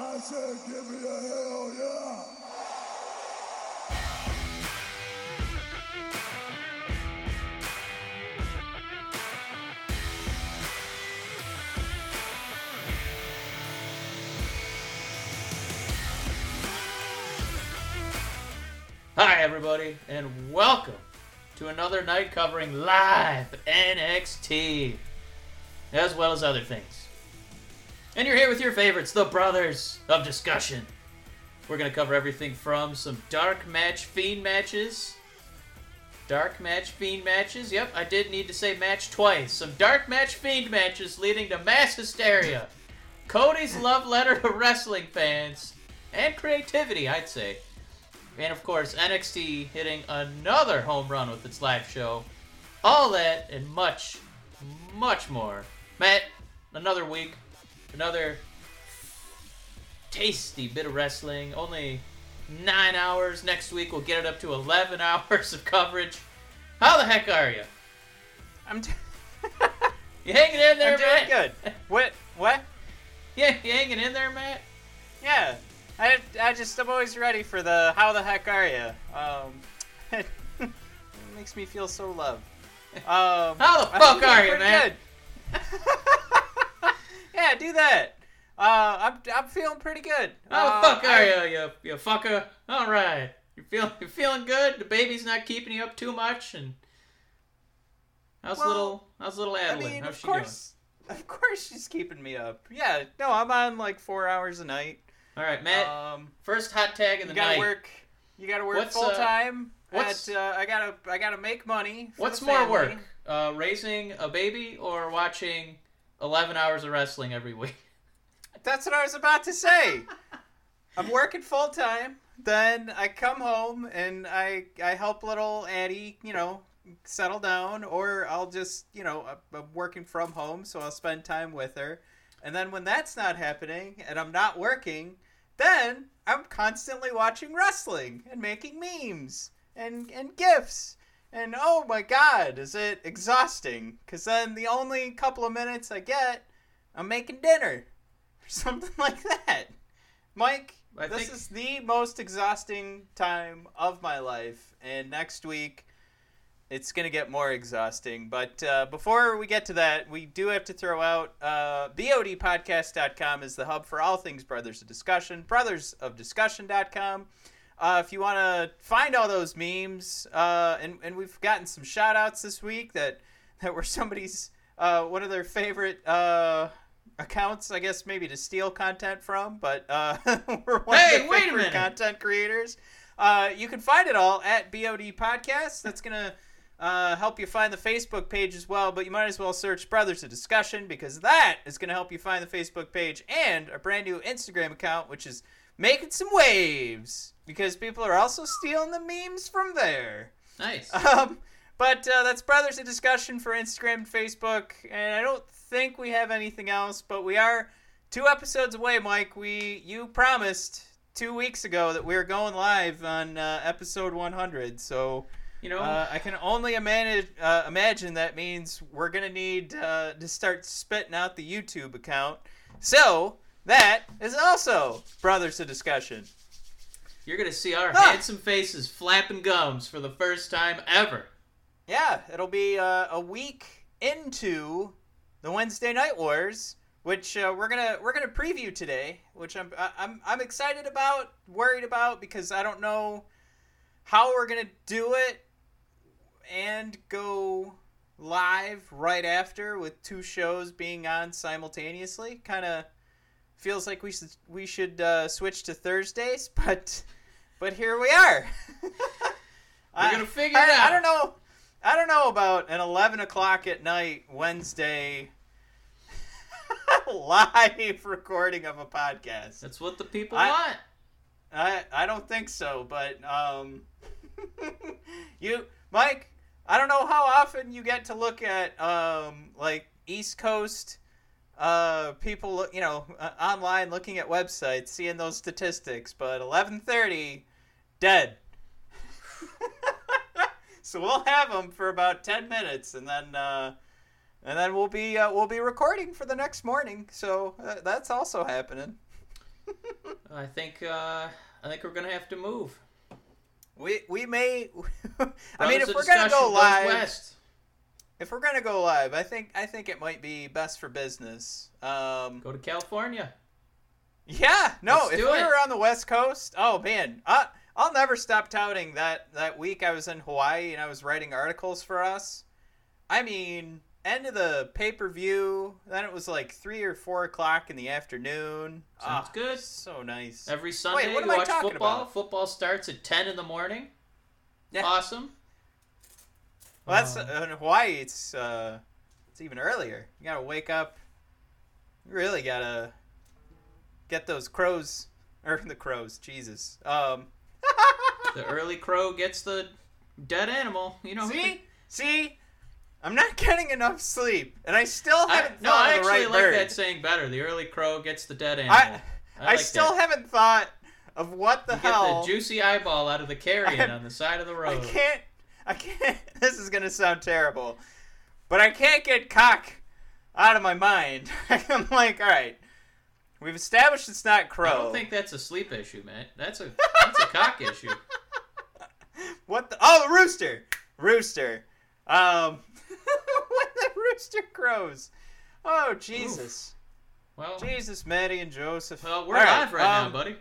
I said, give me a hell yeah. Hi, everybody, and welcome to another night covering live NXT, as well as other things. And you're here with your favorites, the Brothers of Discussion. We're going to cover everything from some dark match fiend matches. Dark match fiend matches. Yep, I did need to say match twice. Some dark match fiend matches leading to mass hysteria. Cody's love letter to wrestling fans. And creativity, I'd say. And of course, NXT hitting another home run with its live show. All that and much, much more. Matt, another week, another tasty bit of wrestling. Only nine hours. Next week, we'll get it up to 11 hours of coverage. How the heck are you? I'm, d- You hanging in there, I'm doing Matt? good. What? What? Yeah, you hanging in there, Matt? Yeah. I, I just I'm always ready for the how the heck are you? Um, it makes me feel so loved. Um, How the fuck are you, man? Yeah, do that. Uh, I'm I'm feeling pretty good. How Uh, the fuck are I- you, you, you fucker? All right, you feel you're feeling good? The baby's not keeping you up too much, and how's Well, little how's little I mean, how's of she course, of course she's keeping me up. Yeah, no, I'm on like four hours a night. All right, Matt. Um, first hot tag you the gotta night. work. You gotta work What's, uh, full time. what's- At, uh, I gotta I gotta make money. What's more work, uh, raising a baby or watching eleven hours of wrestling every week? That's what I was about to say. I'm working full time. Then I come home and I I help little Addie, you know, settle down, or I'll just you know I'm working from home, so I'll spend time with her. And then when that's not happening and I'm not working, then I'm constantly watching wrestling and making memes and and gifs. And oh my god, is it exhausting? Cuz then the only couple of minutes I get, I'm making dinner or something like that. Mike, I this think- is the most exhausting time of my life, and next week it's going to get more exhausting. But uh, before we get to that, we do have to throw out uh, BODpodcast.com is the hub for all things Brothers of Discussion, Brothers of brothersofdiscussion.com. Uh, if you want to find all those memes, uh, and, and we've gotten some shout outs this week that, that were somebody's, uh, one of their favorite uh, accounts, I guess maybe to steal content from, but uh, we're one Hey, of their favorite content creators. Uh, you can find it all at BOD Podcast. That's going to uh, help you find the Facebook page as well, but you might as well search Brothers of Discussion because that is going to help you find the Facebook page and a brand new Instagram account, which is making some waves because people are also stealing the memes from there. Nice. Um, but uh, that's Brothers of Discussion for Instagram and Facebook, and I don't think we have anything else, but we are two episodes away, Mike. We you promised two weeks ago that we were going live on uh, episode 100, so You know, uh, I can only imagine uh, imagine that means we're gonna need uh, to start spitting out the YouTube account. So that is also Brothers of Discussion. You're gonna see our Ah. handsome faces flapping gums for the first time ever. Yeah, it'll be uh, a week into the Wednesday Night Wars, which uh, we're gonna we're gonna preview today. Which I'm I'm I'm excited about, worried about because I don't know how we're gonna do it and go live right after with two shows being on simultaneously. Kind of feels like we should we should uh, switch to Thursdays, but but here we are. We're gonna figure I, it out. I don't know. I don't know about an eleven o'clock at night Wednesday live recording of a podcast. That's what the people I- want. I I don't think so, but um, you, Mike, I don't know how often you get to look at um like East Coast uh people look you know uh, online looking at websites seeing those statistics, but eleven thirty dead. so we'll have them for about ten minutes, and then uh, and then we'll be uh, we'll be recording for the next morning. So uh, that's also happening. I think uh, I think we're gonna have to move. We we may. I mean, if we're gonna go live, west. if we're gonna go live, I think I think it might be best for business. Um, go to California. yeah, no, Let's if we it. were on the West Coast, oh man, I, I'll never stop touting that that week I was in Hawaii and I was writing articles for us. I mean, end of the pay per view, then it was like three or four o'clock in the afternoon. Sounds Ah, good. So nice. Every Sunday Wait, what am you I watch talking football. about? Football starts at ten in the morning. Yeah. Awesome. Well, that's Uh, uh, in Hawaii. It's uh, it's even earlier. You gotta wake up. You really gotta get those crows or the crows. Jesus. Um. The early crow gets the dead animal. You know. see, see, I'm not getting enough sleep, and I still haven't no, thought I of the actually right like bird. that saying better. The early crow gets the dead animal. I I, like still that. haven't thought of what the You get hell. the juicy eyeball out of the carrion I- on the side of the road. I can't. I can't. This is gonna sound terrible, but I can't get cock out of my mind. I'm like, all right, we've established it's not crow. I don't think that's a sleep issue, man. That's a that's a cock issue. What the? Oh, rooster, rooster. Um, when the rooster crows. Oh Jesus, Well, Jesus, Maddie and Joseph. well, we're All live right um, now, buddy.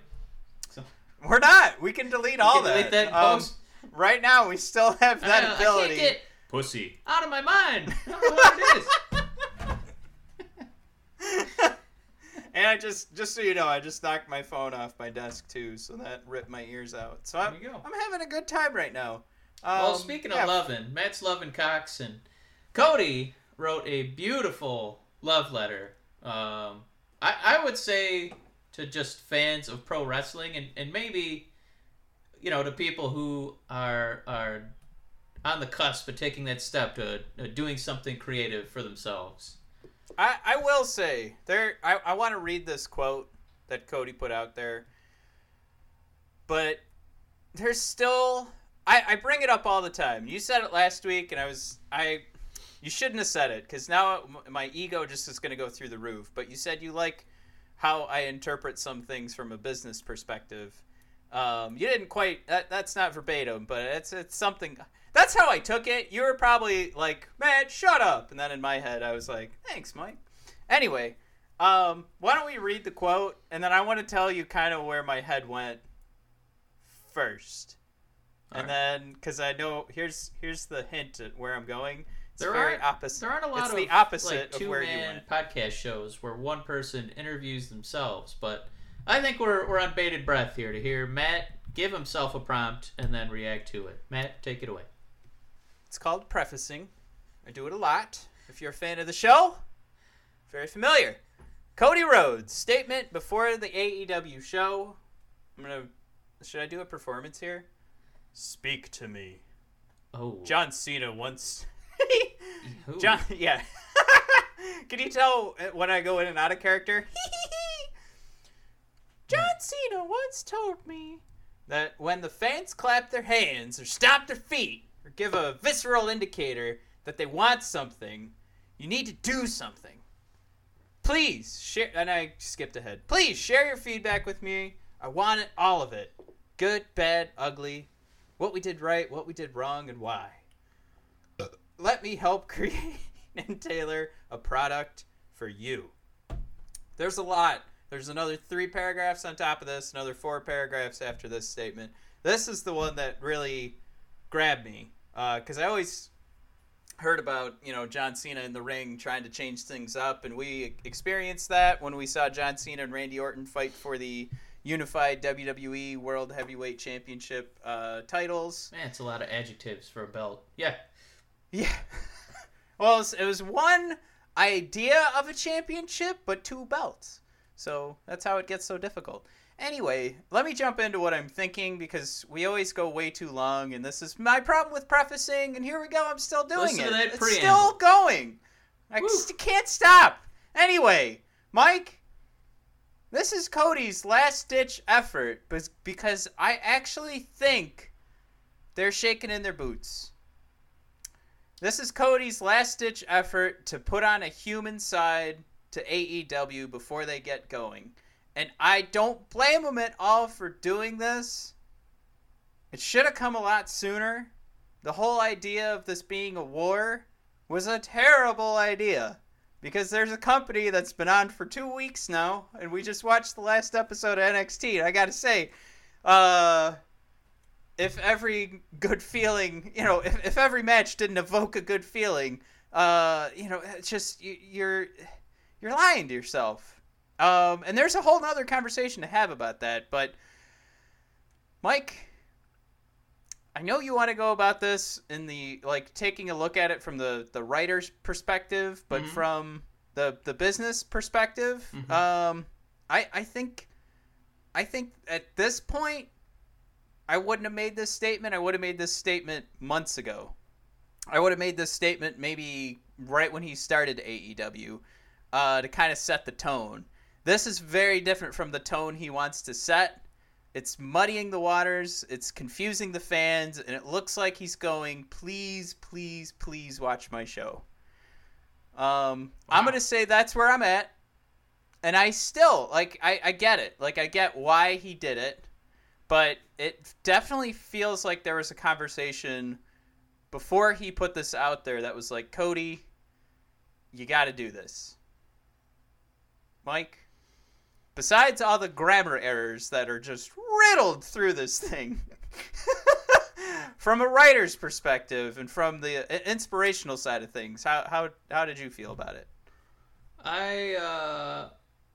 We're not. We can delete all can that. delete that in Um, post. right now, we still have that I, ability. I can't get pussy out of my mind. I don't know what it is. and I just, just so you know, I just knocked my phone off my desk too, so that ripped my ears out. So I'm, There you go. I'm having a good time right now. Um, well, speaking yeah, of loving, Matt's loving Cox and Cody wrote a beautiful love letter. Um, I, I would say to just fans of pro wrestling and, and maybe, you know, to people who are are on the cusp of taking that step to uh, doing something creative for themselves. I, I will say there. I, I want to read this quote that Cody put out there, but there's still. I, I bring it up all the time. You said it last week, and I was I. You shouldn't have said it because now my ego just is going to go through the roof. But you said you like how I interpret some things from a business perspective. Um, you didn't quite. That, that's not verbatim, but it's it's something. That's how I took it. You were probably like, "Man, shut up," and then in my head, I was like, "Thanks, Mike." Anyway, um, why don't we read the quote, and then I want to tell you kind of where my head went first, and Alright. then because I know here's here's the hint at where I'm going. It's There very aren't- opposite. There aren't a lot it's of the opposite like of two where you man podcast shows where one person interviews themselves, but I think we're we're on bated breath here to hear Matt give himself a prompt and then react to it. Matt, take it away. It's called prefacing. I do it a lot. If you're a fan of the show, very familiar. Cody Rhodes statement before the AEW show. I'm gonna. Should I do a performance here? Speak to me. Oh, John Cena once. John, yeah. Can you tell when I go in and out of character? John Cena once told me that when the fans clap their hands or stomp their feet or give a visceral indicator that they want something, you need to do something. Please share, and I skipped ahead. Please share your feedback with me. I want it, all of it. Good, bad, ugly, what we did right, what we did wrong, and why let me help create and tailor a product for you. There's a lot. There's another three paragraphs on top of this, another four paragraphs after this statement. This is the one that really grabbed me because I always heard about you know John Cena in the ring trying to change things up, and we experienced that when we saw John Cena and Randy Orton fight for the unified WWE World Heavyweight Championship uh, titles. Man, it's a lot of adjectives for a belt. Yeah. Yeah. well, it was, it was one idea of a championship, but two belts. So that's how it gets so difficult. Anyway, let me jump into what I'm thinking because we always go way too long, and this is my problem with prefacing. And here we go. I'm still doing Listen it. to that it's preamble. still going. I Woo. can't stop. Anyway, Mike, this is Cody's last ditch effort, bes- because I actually think they're shaking in their boots. This is Cody's last ditch effort to put on a human side to AEW before they get going. And I don't blame him at all for doing this. It should have come a lot sooner. The whole idea of this being a war was a terrible idea because there's a company that's been on for two weeks now, and we just watched the last episode of NXT. And I gotta say, uh, if every good feeling, you know, if, if every match didn't evoke a good feeling, uh, you know, it's just you, you're you're lying to yourself. Um, and there's a whole nother conversation to have about that. But Mike, I know you want to go about this in the like taking a look at it from the the writer's perspective, but Mhm. from the the business perspective, Mhm. um, I I think I think at this point I wouldn't have made this statement. I would have made this statement months ago. I would have made this statement maybe right when he started AEW uh, to kind of set the tone. This is very different from the tone he wants to set. It's muddying the waters, it's confusing the fans, and it looks like he's going, please, please, please watch my show. Um, I'm going to say that's where I'm at. And I still, like, I, I get it. Like, I get why he did it. But it definitely feels like there was a conversation before he put this out there that was like, Cody, you got to do this. Mike, besides all the grammar errors that are just riddled through this thing, from a writer's perspective and from the inspirational side of things, how how how did you feel about it? I uh,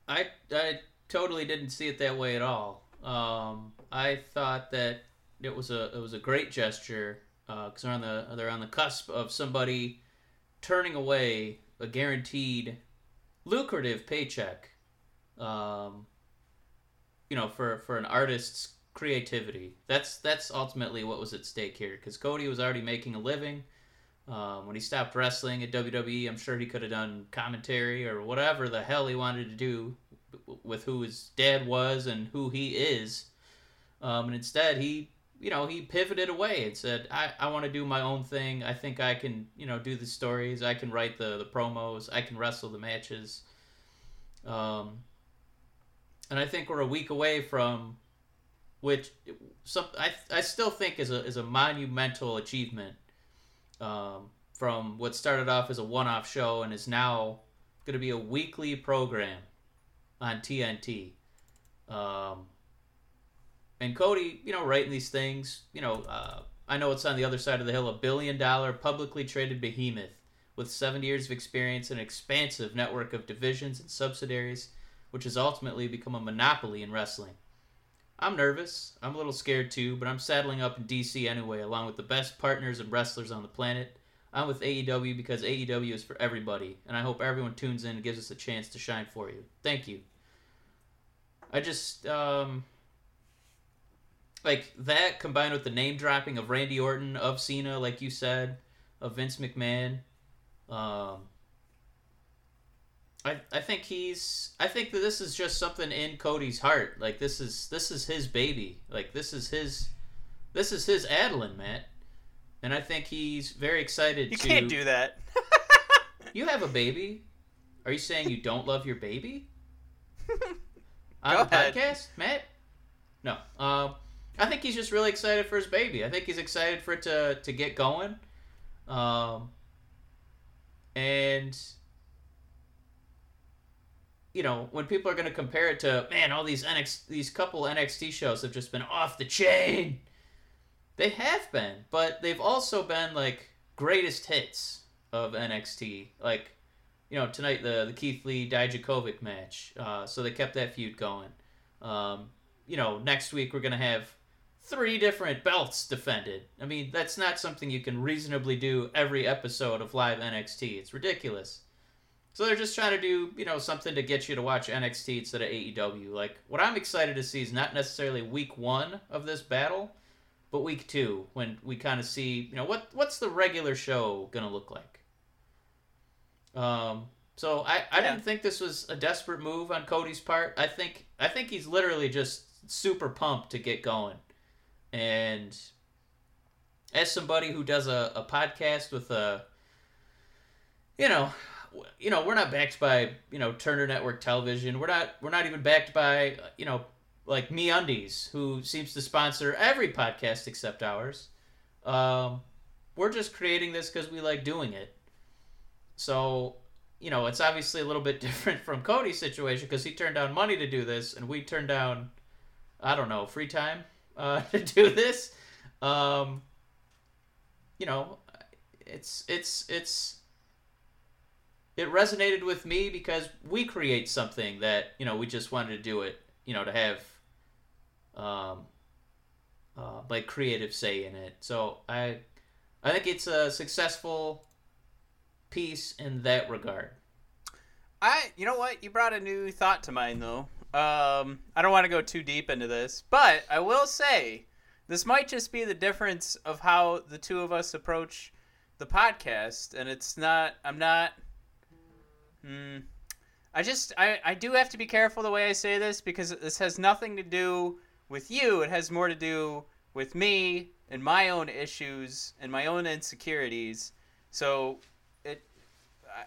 I I totally didn't see it that way at all. Um, I thought that it was a it was a great gesture because they're on the they're on the cusp of somebody turning away a guaranteed lucrative paycheck. Um, you know, for for an artist's creativity. That's that's ultimately what was at stake here because Cody was already making a living. Um, when he stopped wrestling at WWE, I'm sure he could have done commentary or whatever the hell he wanted to do with who his dad was and who he is. Um, and instead, he, you know, he pivoted away and said, I, I want to do my own thing. I think I can, you know, do the stories. I can write the, the promos. I can wrestle the matches. Um, and I think we're a week away from which some I, I still think is a, is a monumental achievement um, from what started off as a one-off show and is now going to be a weekly program on TNT. Um, and Cody, you know, writing these things, you know, uh, I know it's on the other side of the hill, a billion-dollar publicly traded behemoth with 70 years of experience and an expansive network of divisions and subsidiaries, which has ultimately become a monopoly in wrestling. I'm nervous. I'm a little scared too, but I'm saddling up in DC anyway, along with the best partners and wrestlers on the planet. I'm with AEW because AEW is for everybody, and I hope everyone tunes in and gives us a chance to shine for you. Thank you. I just, um, like that combined with the name dropping of Randy Orton, of Cena, like you said, of Vince McMahon. Um, I, I think he's I think that this is just something in Cody's heart. Like this is this is his baby. Like this is his this is his Adeline, Matt. And I think he's very excited You to can't do that. You have a baby. Are you saying you don't love your baby? On Go the ahead. podcast, Matt? No. Um I think he's just really excited for his baby. I think he's excited for it to to get going. Um and you know, when people are going to compare it to, man, all these NX, these couple NXT shows have just been off the chain. They have been, but they've also been like greatest hits of NXT. Like, you know, tonight the the Keith Lee Dijakovic match. Uh, so they kept that feud going. Um, you know, next week we're gonna have three different belts defended. I mean, that's not something you can reasonably do every episode of live NXT. It's ridiculous. So they're just trying to do, you know, something to get you to watch NXT instead of AEW. Like what I'm excited to see is not necessarily week 1 of this battle, but week 2 when we kind of see, you know, what what's the regular show going to look like. Um so I, I Yeah. didn't think this was a desperate move on Cody's part. I think I think he's literally just super pumped to get going. And as somebody who does a, a podcast with a you know you know, we're not backed by you know Turner Network Television. We're not we're not even backed by you know like MeUndies, who seems to sponsor every podcast except ours. Um, we're just creating this because we like doing it. So, you know, it's obviously a little bit different from Cody's situation because he turned down money to do this, and we turned down, I don't know, free time uh, to do this. Um, you know, it's it's it's it resonated with me because we create something that you know we just wanted to do it you know to have um uh, like creative say in it so i i think it's a successful piece in that regard I, you know what? You brought a new thought to mind, though. Um, I don't want to go too deep into this, but I will say this might just be the difference of how the two of us approach the podcast, and it's not. I'm not. Hmm. I just I, I do have to be careful the way I say this because this has nothing to do with you. It has more to do with me and my own issues and my own insecurities. So it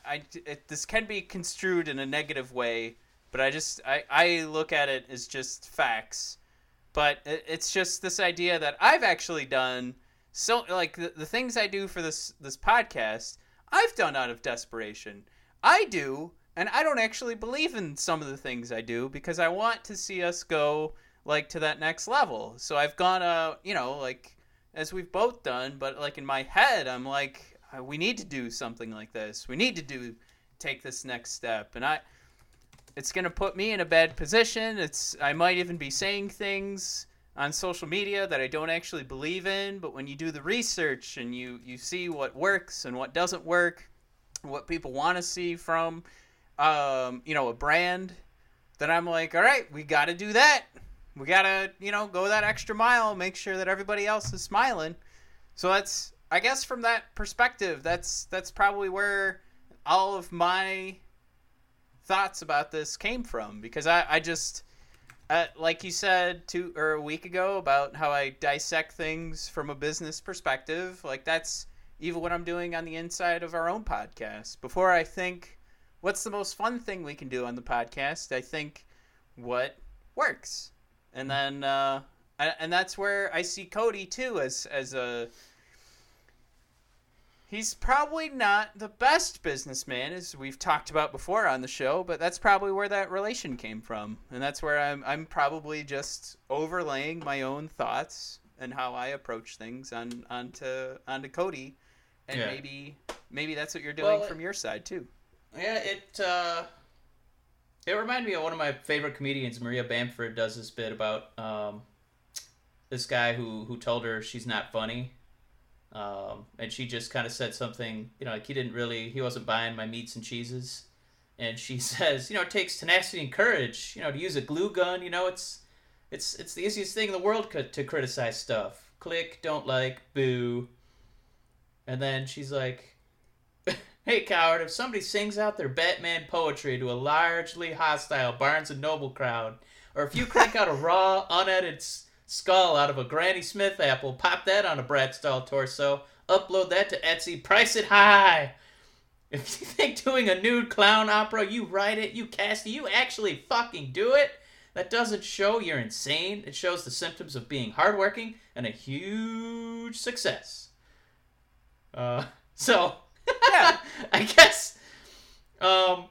I, I it, this can be construed in a negative way, but I just I, I look at it as just facts. But it, it's just this idea that I've actually done so like the, the things I do for this this podcast, I've done out of desperation. I do, and I don't actually believe in some of the things I do because I want to see us go like to that next level. So I've gone out, you know, like as we've both done, but like in my head, I'm like, uh, we need to do something like this. We need to do take this next step, and I. It's gonna put me in a bad position. It's I might even be saying things on social media that I don't actually believe in, but when you do the research and you you see what works and what doesn't work, what people want to see from um, you know, a brand, then I'm like, all right, we got to do that. We got to, you know, go that extra mile, make sure that everybody else is smiling. So that's I guess from that perspective, that's that's probably where all of my thoughts about this came from because I I just uh, like you said two or a week ago about how I dissect things from a business perspective, like that's even what I'm doing on the inside of our own podcast. Before I think, what's the most fun thing we can do on the podcast? I think what works, and then uh, and that's where I see Cody too as as a. He's probably not the best businessman, as we've talked about before on the show, but that's probably where that relation came from, and that's where I'm. I'm probably just overlaying my own thoughts and how I approach things on onto onto Cody, and Yeah. maybe maybe that's what you're doing Well, from your side too. Yeah, it uh, it reminded me of one of my favorite comedians. Maria Bamford does this bit about um, this guy who who told her she's not funny, um, and she just kind of said something. You know, like he didn't really, he wasn't buying my meats and cheeses, and she says, you know, it takes tenacity and courage. You know, to use a glue gun. You know, it's it's it's the easiest thing in the world to criticize stuff. Click, don't like, boo. And then she's like, Hey, coward, if somebody sings out their Batman poetry to a largely hostile Barnes and Noble crowd, or if you crank out a raw, unedited skull out of a Granny Smith apple, pop that on a Brad Stahl torso, upload that to Etsy, price it high. If you think doing a nude clown opera, you write it, you cast it, you actually fucking do it, that doesn't show you're insane. It shows the symptoms of being hardworking and a huge success. Uh, so, Yeah. I guess um,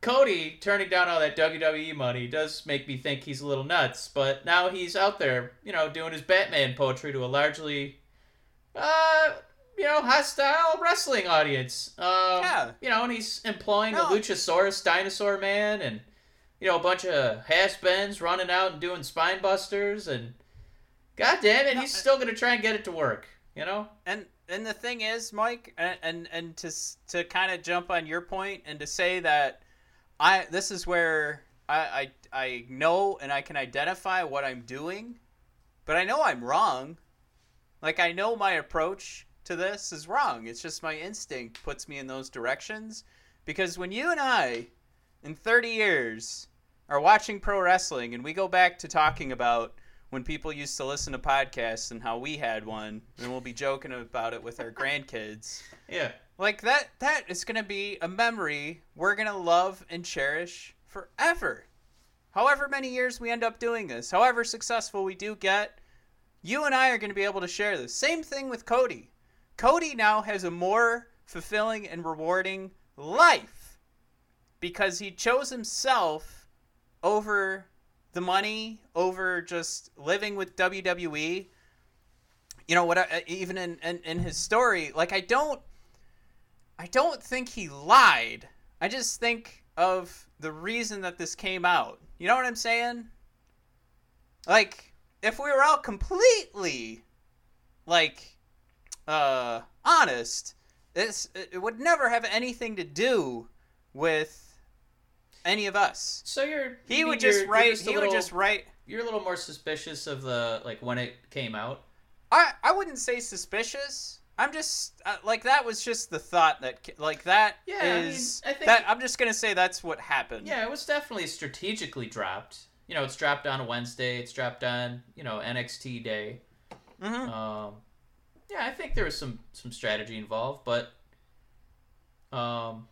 Cody turning down all that WWE money does make me think he's a little nuts. But now he's out there, you know, doing his Batman poetry to a largely, uh, you know, hostile wrestling audience. Um, Yeah. You know, and he's employing No. a Luchasaurus dinosaur man and, you know, a bunch of has-beens running out and doing spine busters and, god damn it, No, he's still gonna try and get it to work. You know? And and the thing is, Mike, and and, and to to kind of jump on your point and to say that I this is where I, I I know and I can identify what I'm doing, but I know I'm wrong. Like I know my approach to this is wrong. It's just my instinct puts me in those directions because when you and I in 30 years are watching pro wrestling and we go back to talking about when people used to listen to podcasts and how we had one, and we'll be joking about it with our grandkids. Yeah. Like that that is going to be a memory we're going to love and cherish forever. However many years we end up doing this, however successful we do get, you and I are going to be able to share this. Same thing with Cody. Cody now has a more fulfilling and rewarding life because he chose himself over the money, over just living with WWE. You know what? I, even in, in in his story, like I don't, I don't think he lied. I just think of the reason that this came out. You know what I'm saying? Like, if we were all completely, like, uh, honest, this it would never have anything to do with any of us. So you're He you would just you're- you're write. just a he would little- just write. You're a little more suspicious of the like when it came out. I I wouldn't say suspicious. I'm just uh, like that was just the thought that like that Yeah, I, mean, I think that I'm just gonna say that's what happened. Yeah, it was definitely strategically dropped. You know, it's dropped on a Wednesday. It's dropped on you know NXT day. hmm Um, yeah, I think there was some some strategy involved, but um,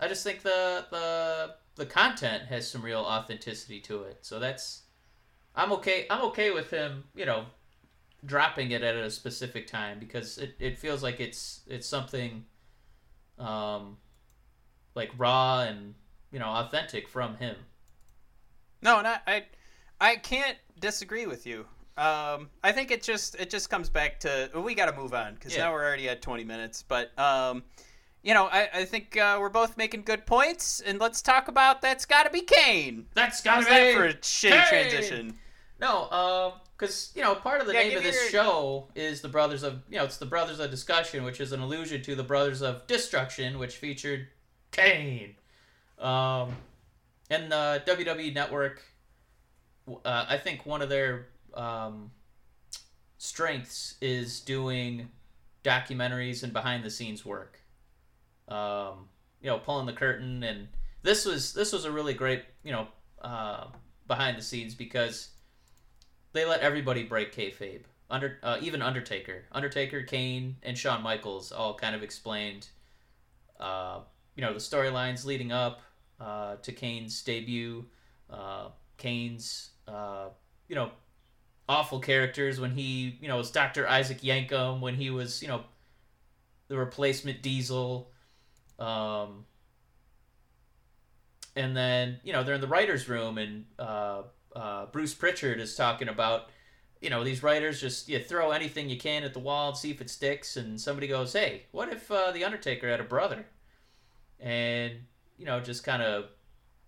I just think the the the content has some real authenticity to it. So that's I'm okay. I'm okay with him. You know, dropping it at a specific time because it, it feels like it's it's something um like raw and you know authentic from him. No, not I. I can't disagree with you. Um, I think it just it just comes back to we got to move on because Yeah. now we're already at 20 minutes. But um, you know, I, I think uh, we're both making good points, and let's talk about that's got to be Kane. That's gotta How's that for a shitty Kane! transition? No, because you know part of the Yeah, name of this your- show is the Brothers of you know it's the Brothers of Discussion, which is an allusion to the Brothers of Destruction, which featured Kane. Um, and the WWE Network, uh, I think one of their um, strengths is doing documentaries and behind the scenes work. Um, you know, pulling the curtain, and this was this was a really great you know uh, behind the scenes because they let everybody break kayfabe. Under uh, even Undertaker, Undertaker, Kane, and Shawn Michaels all kind of explained, uh, you know, the storylines leading up uh, to Kane's debut, uh, Kane's, uh, you know, awful characters when he, you know, was Doctor Isaac Yankem when he was, you know, the replacement Diesel, um, and then you know they're in the writers' room and. Uh, uh, Bruce Pritchard is talking about, you know, these writers just you throw anything you can at the wall and see if it sticks. And somebody goes, "Hey, what if uh, the Undertaker had a brother?" And you know, just kind of,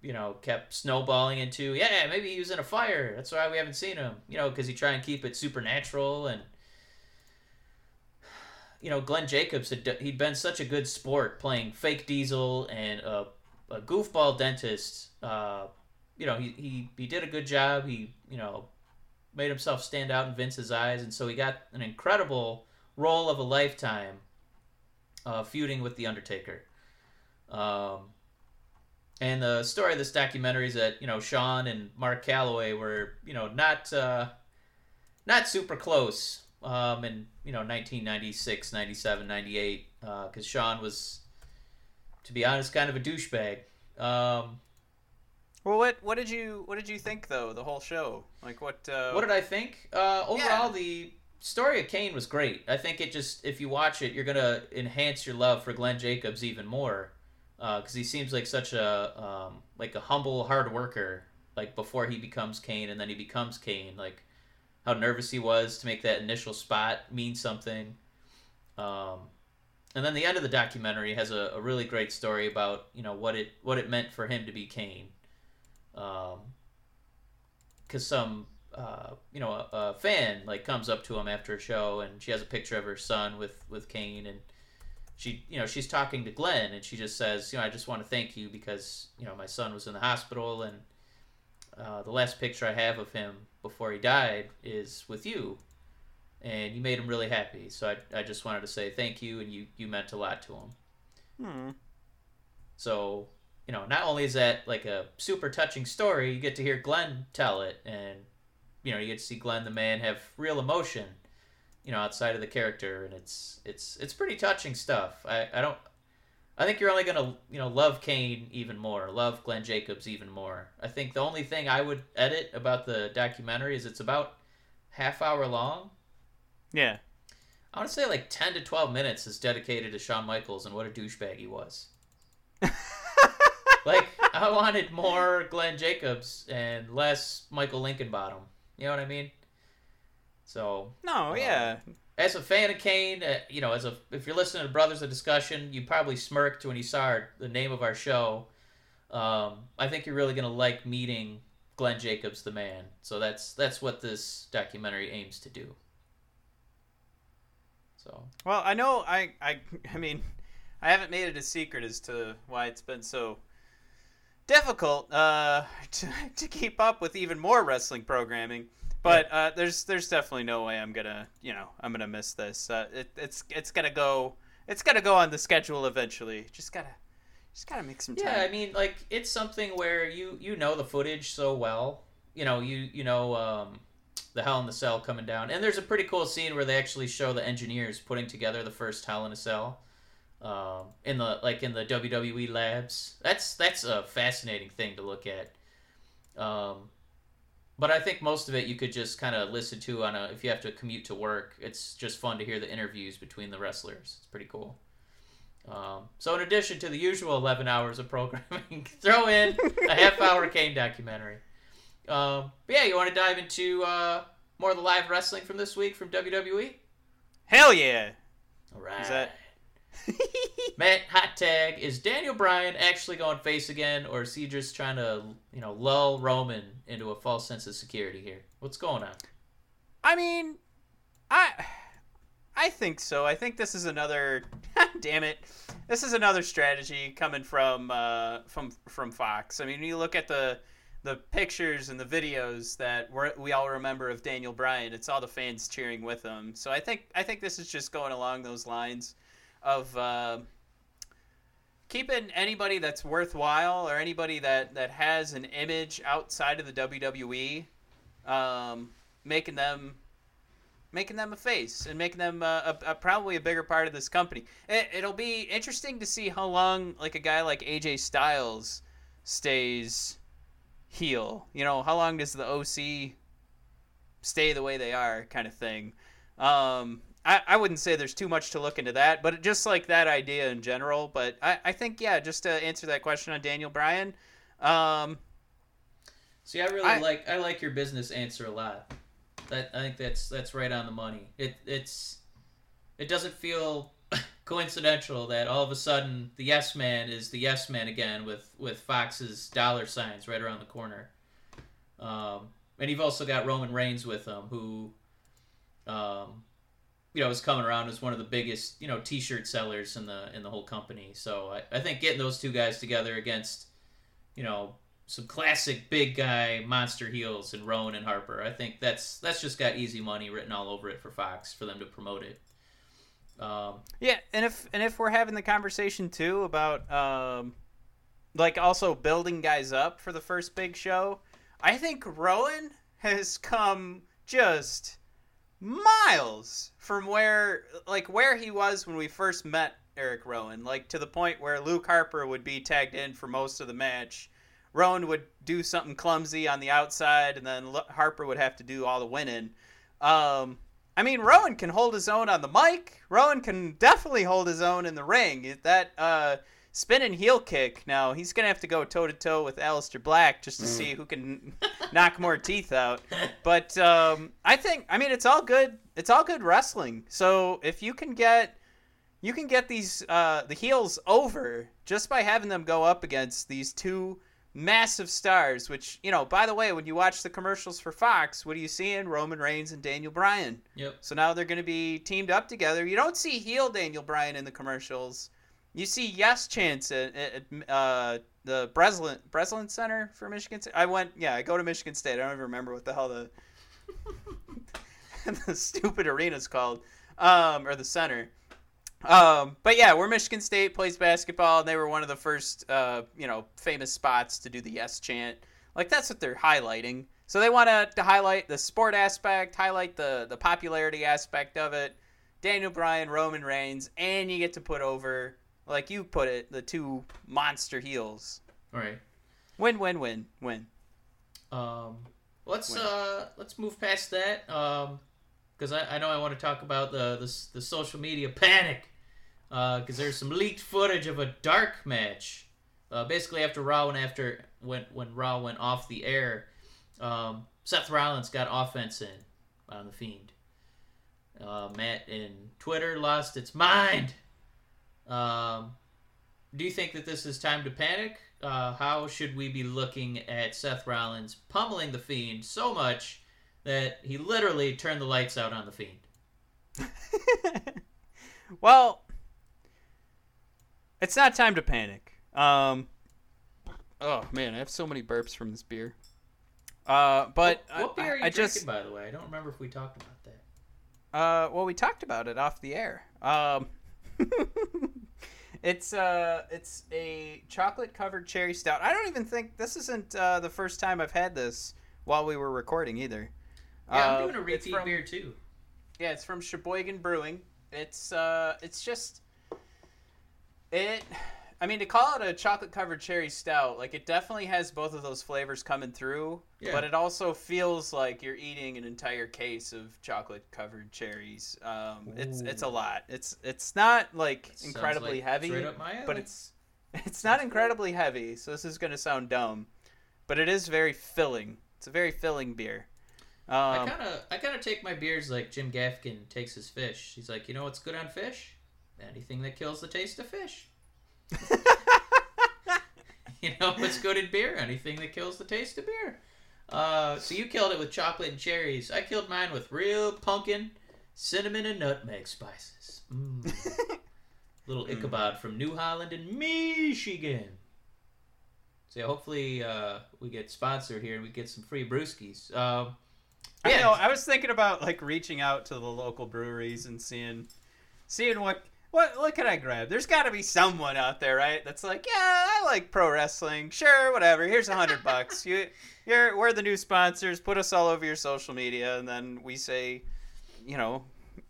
you know, kept snowballing into, yeah, maybe he was in a fire. That's why we haven't seen him. You know, because he try and keep it supernatural and. You know, Glenn Jacobs had he'd been such a good sport playing fake Diesel and a, a goofball dentist. Uh, you know, he, he, he did a good job. He, you know, made himself stand out in Vince's eyes, and so he got an incredible role of a lifetime uh, feuding with The Undertaker. Um, and the story of this documentary is that, you know, Shawn and Mark Calaway were, you know, not, uh, not super close um, in, you know, 1996, 97, 98, because Shawn was, to be honest, kind of a douchebag. Um, Well, what what did you what did you think though the whole show? Like what? Uh, What did I think? Uh, overall, Yeah. the story of Kane was great. I think it just, if you watch it, you're gonna enhance your love for Glenn Jacobs even more, because he seems like such a um, like a humble, hard worker. Like before he becomes Kane, and then he becomes Kane. Like how nervous he was to make that initial spot mean something. Um, and then the end of the documentary has a, a really great story about you know what it what it meant for him to be Kane. Um, because some uh, you know a, a fan like comes up to him after a show and she has a picture of her son with with Kane and she you know she's talking to Glenn and she just says you know I just want to thank you because you know my son was in the hospital and uh, the last picture I have of him before he died is with you and you made him really happy so I, I just wanted to say thank you and you you meant a lot to him Hmm. so, you know, not only is that like a super touching story, you get to hear Glenn tell it, and you know you get to see Glenn the man have real emotion, you know, outside of the character, and it's it's it's pretty touching stuff. I I don't. I think you're only gonna, you know, love Kane even more, love Glenn Jacobs even more. I think the only thing I would edit about the documentary is it's about half hour long. Yeah. I want to say like ten to twelve minutes is dedicated to Shawn Michaels and what a douchebag he was. like I wanted more Glenn Jacobs and less Michael Hickenbottom. You know what I mean? So No, Um, yeah. As a fan of Kane, uh, you know, as a if you're listening to Brothers of Discussion, you probably smirked when you saw our, the name of our show. Um, I think you're really gonna like meeting Glenn Jacobs, the man. So that's that's what this documentary aims to do. So Well, I know I I I mean, I haven't made it a secret as to why it's been so difficult uh, to to keep up with even more wrestling programming. But uh, there's there's definitely no way I'm gonna you know I'm gonna miss this. Uh, it, it's it's gonna go it's gonna go on the schedule eventually. Just gotta just gotta make some time. yeah, I mean, like it's something where you you know the footage so well. You know, you you know um, the Hell in the Cell coming down, and there's a pretty cool scene where they actually show the engineers putting together the first Hell in a Cell. Um, in the like in the WWE labs, that's that's a fascinating thing to look at. Um, but I think most of it you could just kind of listen to on a if you have to commute to work. It's just fun to hear the interviews between the wrestlers. It's pretty cool. Um, so in addition to the usual 11 hours of programming, throw in a half hour Kane documentary. Um, but yeah, you want to dive into uh, more of the live wrestling from this week from WWE? Hell yeah! All right. Is that- Matt, hot tag. Is Daniel Bryan actually going face again, or is he just trying to, you know, lull Roman into a false sense of security here? What's going on? I mean, I I think so. I think this is another damn it. This is another strategy coming from uh, from from Fox. I mean, you look at the the pictures and the videos that we're, we all remember of Daniel Bryan, it's all the fans cheering with him. So I think I think this is just going along those lines of uh, keeping anybody that's worthwhile or anybody that that has an image outside of the WWE, um, making them making them a face and making them uh, a, a, probably a bigger part of this company. It, it'll be interesting to see how long like a guy like AJ Styles stays heel. You know, how long does the OC stay the way they are, kind of thing. Um, I, I wouldn't say there's too much to look into that, but just like that idea in general. But I, I think yeah, just to answer that question on Daniel Bryan, um, See, I really I- like I like your business answer a lot. That I think that's that's right on the money. It it's it doesn't feel coincidental that all of a sudden the yes man is the yes man again with with Fox's dollar signs right around the corner. Um, and you've also got Roman Reigns with him, who, um, you know, is coming around as one of the biggest you know T-shirt sellers in the in the whole company. So I, I think getting those two guys together against, you know, some classic big guy monster heels and Rowan and Harper. I think that's that's just got easy money written all over it for Fox for them to promote it. Um, Yeah, and if and if we're having the conversation too about um like also building guys up for the first big show, I think Rowan has come just miles from where like where he was when we first met Eric Rowan, like to the point where Luke Harper would be tagged in for most of the match. Rowan would do something clumsy on the outside, and then Harper would have to do all the winning. Um, I mean, Rowan can hold his own on the mic. Rowan can definitely hold his own in the ring. That uh, spinning heel kick. Now he's gonna have to go toe to toe with Aleister Black just to see who can knock more teeth out. But um, I think, I mean, it's all good. It's all good wrestling. So if you can get, you can get these uh, the heels over just by having them go up against these two massive stars. Which you know, by the way, when you watch the commercials for Fox, what are you seeing? Roman Reigns and Daniel Bryan. yep. So now they're going to be teamed up together. You don't see heel Daniel Bryan in the commercials. You see yes chance at, at uh, the Breslin Breslin Center for Michigan State. I went, yeah, I go to Michigan State. I don't even remember what the hell the the stupid arena's called, um, or the center. Um, but yeah, where Michigan State plays basketball, and they were one of the first, uh, you know, famous spots to do the yes chant. Like that's what they're highlighting. So they want to, to highlight the sport aspect, highlight the the popularity aspect of it. Daniel Bryan, Roman Reigns, and you get to put over, like you put it, the two monster heels. Right. Win, win, win, win. Um, let's Win. uh let's move past that. Um, because I, I know I want to talk about the the, the social media panic. Uh, because there's some leaked footage of a dark match. Uh, basically after Raw and after when when Raw went off the air, um, Seth Rollins got offense in on the Fiend. Uh, Matt in Twitter lost its mind. Um, do you think that this is time to panic? Uh, how should we be looking at Seth Rollins pummeling the Fiend so much that he literally turned the lights out on the Fiend? well, it's not time to panic. Um, oh man, I have so many burps from this beer. Uh, but what, what I, beer are you I drinking, just by the way? I don't remember if we talked about that. Uh, well, we talked about it off the air. Um, it's uh, it's a chocolate covered cherry stout. I don't even think this isn't uh, the first time I've had this while we were recording either. Yeah, Uh, I'm doing a repeat from- beer too. Yeah, it's from Sheboygan Brewing. It's uh, it's just it. I mean, to call it a chocolate covered cherry stout, like it definitely has both of those flavors coming through, Yeah. but it also feels like you're eating an entire case of chocolate covered cherries. Um, it's it's a lot. It's it's not like Sounds incredibly like heavy, straight up my but it's it's not incredibly heavy. So this is gonna sound dumb, but it is very filling. It's a very filling beer. I Um, kind of I kind of take my beers like Jim Gaffigan takes his fish. He's like, you know what's good on fish? Anything that kills the taste of fish. You know what's good in beer? Anything that kills the taste of beer. Uh, so you killed it with chocolate and cherries. I killed mine with real pumpkin, cinnamon, and nutmeg spices. Mm. Little Mm. Ichabod from New Holland and Michigan. So yeah, hopefully uh, we get sponsored here and we get some free brewskis. Um, I yeah, know. I was thinking about like reaching out to the local breweries and seeing, seeing what what what can I grab. There's got to be someone out there, right? That's like, yeah, I like pro wrestling. Sure, whatever. Here's a hundred bucks. You, you're we're the new sponsors. Put us all over your social media, and then we say, you know,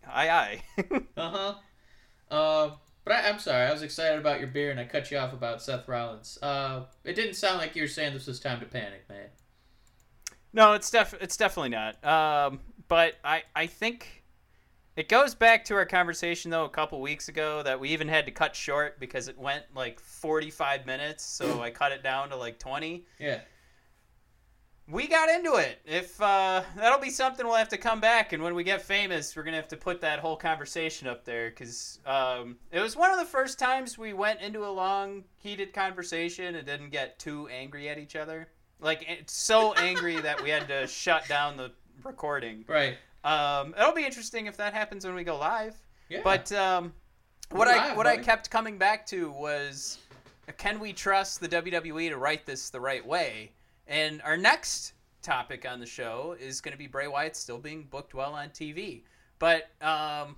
aye aye. Uh-huh. Uh, but I, I'm sorry, I was excited about your beer and I cut you off about Seth Rollins. Uh, it didn't sound like you were saying this was time to panic, man. No, it's def it's definitely not. Um, but I I think it goes back to our conversation though a couple weeks ago that we even had to cut short because it went like 45 minutes, so I cut it down to like 20. Yeah. We got into it. If uh, that'll be something we'll have to come back, and when we get famous, we're gonna have to put that whole conversation up there because um, it was one of the first times we went into a long, heated conversation and didn't get too angry at each other. Like it's so angry that we had to shut down the recording. Right. Um, it'll be interesting if that happens when we go live. Yeah. But um, what We're I live, what I kept coming back to was, can we trust the WWE to write this the right way? And our next topic on the show is going to be Bray Wyatt still being booked well on TV. But um,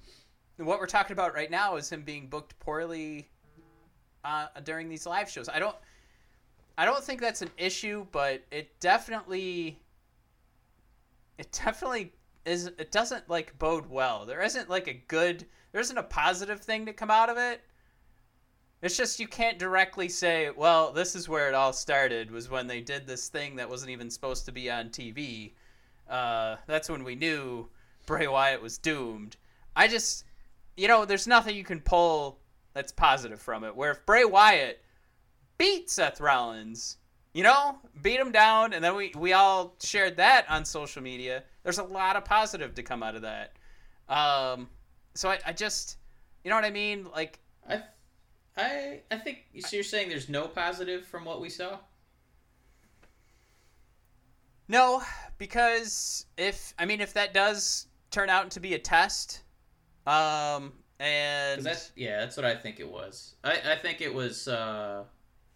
what we're talking about right now is him being booked poorly uh, during these live shows. I don't. I don't think that's an issue, but it definitely it definitely is it doesn't like bode well. There isn't like a good there isn't a positive thing to come out of it. It's just you can't directly say, well, this is where it all started was when they did this thing that wasn't even supposed to be on TV. Uh, that's when we knew Bray Wyatt was doomed. I just you know, there's nothing you can pull that's positive from it. Where if Bray Wyatt beat Seth Rollins, you know, beat him down, and then we, we all shared that on social media. There's a lot of positive to come out of that. Um, so I, I just, you know what I mean? Like, I, I, I think so. You're saying there's no positive from what we saw. no, because if, I mean, if that does turn out to be a test, um, and that's yeah, that's what I think it was. I, I think it was. Uh,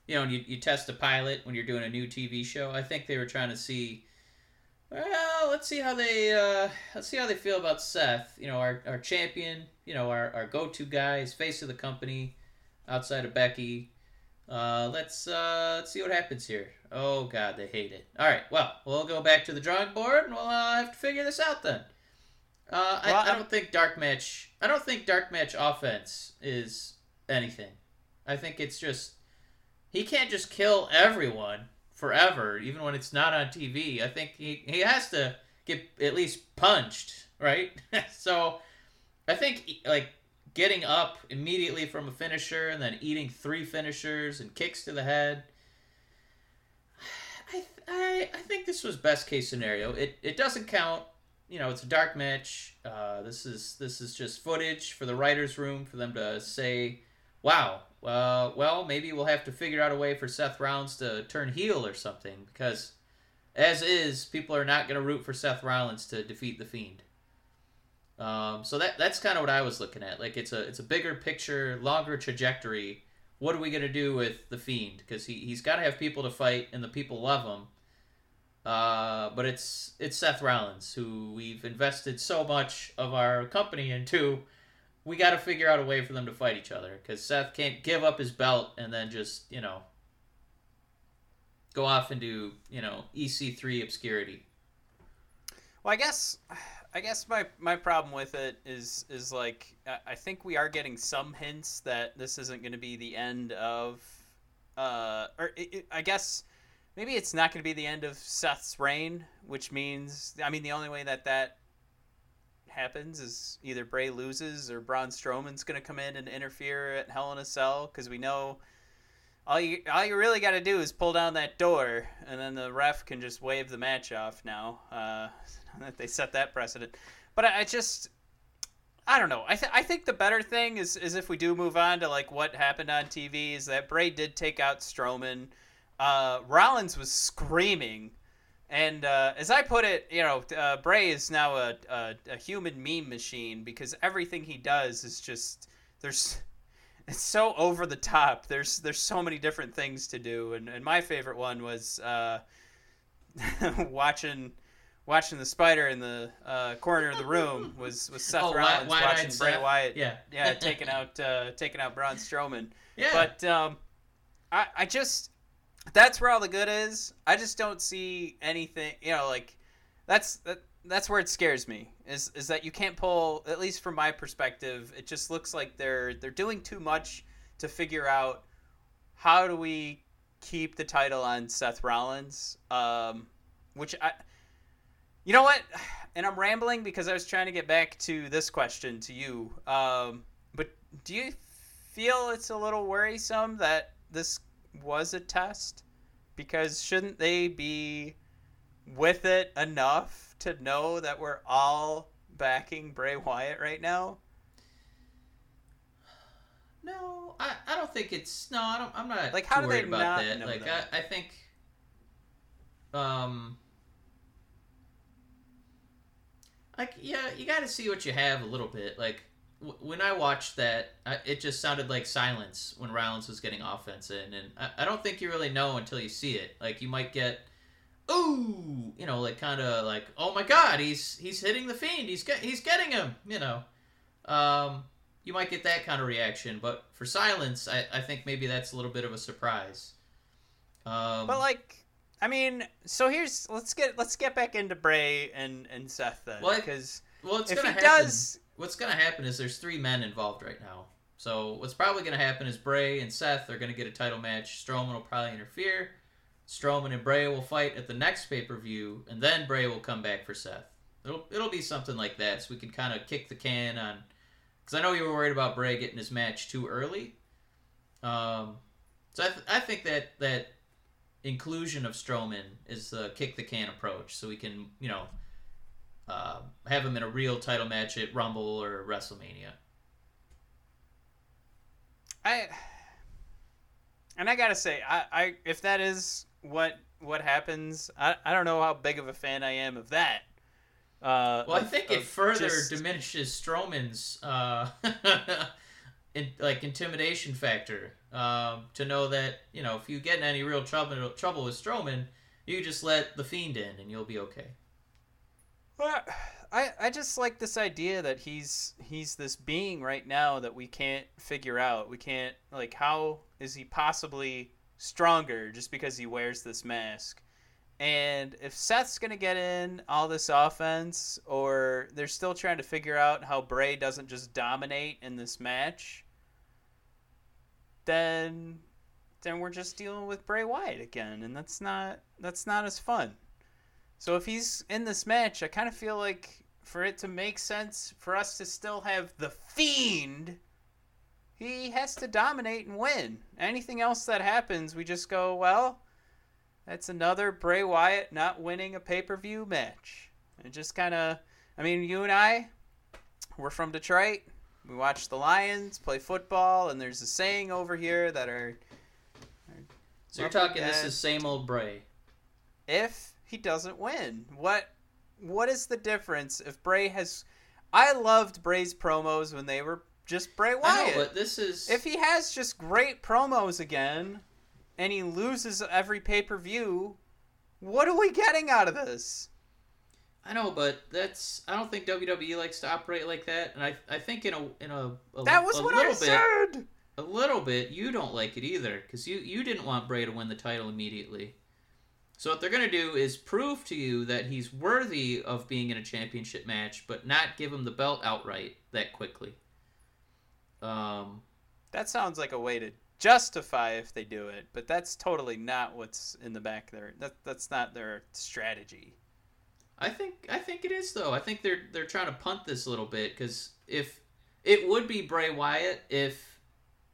you know, you, you test a pilot when you're doing a new TV show. I think they were trying to see. Well, let's see how they uh, let's see how they feel about Seth. You know, our, our champion. You know, our, our go to guy, his face of the company, outside of Becky. Uh, let's uh, let's see what happens here. Oh God, they hate it. All right, well, we'll go back to the drawing board, and we'll uh, have to figure this out then. Uh, I, Well, I I- don't think dark match. I don't think dark match offense is anything. I think it's just he can't just kill everyone forever, even when it's not on TV. I think he he has to get at least punched, right? so I think like getting up immediately from a finisher and then eating three finishers and kicks to the head. I, I, I think this was best case scenario. It, it doesn't count. You know, it's a dark match. Uh, this is this is just footage for the writers' room for them to say, "Wow, uh, well, maybe we'll have to figure out a way for Seth Rollins to turn heel or something." Because, as is, people are not going to root for Seth Rollins to defeat the Fiend. Um, so that that's kind of what I was looking at. Like it's a it's a bigger picture, longer trajectory. What are we gonna do with the Fiend? Because he he's got to have people to fight, and the people love him. Uh, but it's it's Seth Rollins who we've invested so much of our company into. We got to figure out a way for them to fight each other because Seth can't give up his belt and then just you know go off and do you know EC3 obscurity. Well, I guess, I guess my my problem with it is is like I- think we are getting some hints that this isn't going to be the end of, uh, or it, it, I guess maybe it's not going to be the end of Seth's reign, which means I mean the only way that that happens is either Bray loses or Braun Strowman's going to come in and interfere at Hell in a Cell because we know all you all you really got to do is pull down that door, and then the ref can just wave the match off. Now uh, that they set that precedent, but I, I just I don't know. I th- I think the better thing is is if we do move on to like what happened on TV is that Bray did take out Strowman. Uh, Rollins was screaming. And uh, as I put it, you know, uh, Bray is now a, a, a human meme machine because everything he does is just there's it's so over the top. There's there's so many different things to do, and, and my favorite one was uh, watching watching the spider in the uh, corner of the room was was Seth Oh, Rollins watching Bray Seth? Wyatt, Yeah. yeah, taking out uh, taking out Braun Strowman. Yeah. But um, I I just that's where all the good is. I just don't see anything. You know, like that's that. That's where it scares me. Is is that you can't pull at least from my perspective. It just looks like they're they're doing too much to figure out how do we keep the title on Seth Rollins. Um, which I, you know what, and I'm rambling because I was trying to get back to this question to you. Um, but do you feel it's a little worrisome that this was a test? Because shouldn't they be with it enough to know that we're all backing Bray Wyatt right now? No, I, I don't think it's no. I don't. I'm not Like, how do they about not that. know like that? I, I think, um, like yeah, you got to see what you have a little bit. Like w- when I watched that, I, it just sounded like silence when Rollins was getting offense in, and I, I don't think you really know until you see it. Like you might get. Ooh, you know, like kind of like, oh my God, he's he's hitting the fiend. He's get, he's getting him. You know, um, you might get that kind of reaction. But for silence, I, I think maybe that's a little bit of a surprise. Um, But like, I mean, so here's let's get let's get back into Bray and and Seth then, Well, because well, what's if gonna he happen? does, What's gonna happen is there's three men involved right now. So what's probably gonna happen is Bray and Seth are gonna get a title match. Strowman will probably interfere. Strowman and Bray will fight at the next pay per view, and then Bray will come back for Seth. It'll it'll be something like that, so we can kind of kick the can on. Because I know you were worried about Bray getting his match too early. Um, so I, th- I think that that inclusion of Strowman is the kick the can approach, so we can you know uh, have him in a real title match at Rumble or WrestleMania. I and I gotta say, I, I if that is what what happens, I, I don't know how big of a fan I am of that. Uh, Well, I think it further just- diminishes Strowman's uh, in, like intimidation factor. Um, to know that you know if you get in any real trouble trouble with Strowman, you just let the Fiend in and you'll be okay. I I just like this idea that he's he's this being right now that we can't figure out. We can't like how is he possibly stronger just because he wears this mask? And if Seth's going to get in all this offense, or they're still trying to figure out how Bray doesn't just dominate in this match, then then we're just dealing with Bray Wyatt again, and that's not that's not as fun. So if he's in this match, I kind of feel like for it to make sense for us to still have the Fiend, he has to dominate and win. Anything else that happens, we just go, well, that's another Bray Wyatt not winning a pay per view match. And just kind of, I mean, you and I, we're from Detroit. We watch the Lions play football, and there's a saying over here that are So you're talking this is same old Bray. if he doesn't win. What what is the difference if Bray has I loved Bray's promos when they were just Bray I Wyatt. know, but this is if he has just great promos again and he loses every pay-per-view, what are we getting out of this? I know, but that's I don't think WWE likes to operate like that, and I I think in a in a, a That was a what little I bit said. a little bit you don't like it either because you you didn't want Bray to win the title immediately. So what they're gonna do is prove to you that he's worthy of being in a championship match, but not give him the belt outright that quickly. Um, That sounds like a way to justify if they do it, but that's totally not what's in the back there. That that's not their strategy. I think I think it is though. I think they're they're trying to punt this a little bit because if it would be Bray Wyatt if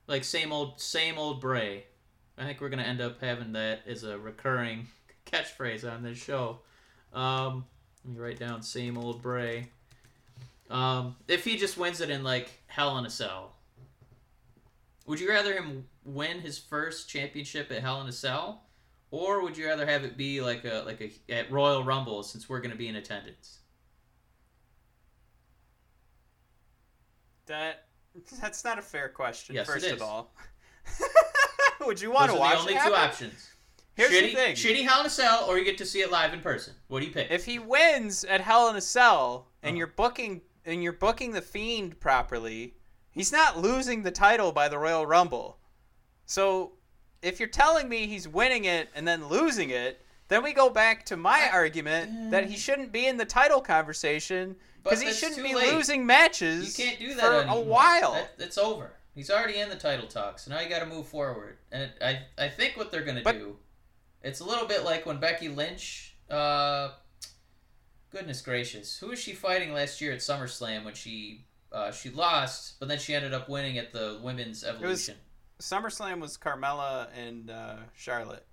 like same old same old Bray. I think we're gonna end up having that as a recurring catchphrase on this show. Um, let me write down same old Bray. Um, if he just wins it in like Hell in a Cell, would you rather him win his first championship at Hell in a Cell, or would you rather have it be like a like a at Royal Rumble since we're going to be in attendance? That that's not a fair question. Yes, it first is. of all, would you want Those to are watch the only two happen? options. Here's shitty, the thing: shitty Hell in a Cell, or you get to see it live in person. What do you pick? if he wins at Hell in a Cell and Uh-huh. you're booking and you're booking the Fiend properly, he's not losing the title by the Royal Rumble. So, if you're telling me he's winning it and then losing it, then we go back to my argument that he shouldn't be in the title conversation because he shouldn't be late. losing you matches can't do that for anymore. a while. That, it's over. He's already in the title talk, so now you got to move forward. And I I think what they're going to do, it's a little bit like when Becky Lynch. Uh, goodness gracious, who was she fighting last year at SummerSlam when she uh, she lost, but then she ended up winning at the Women's Evolution. SummerSlam was Carmella and uh, Charlotte.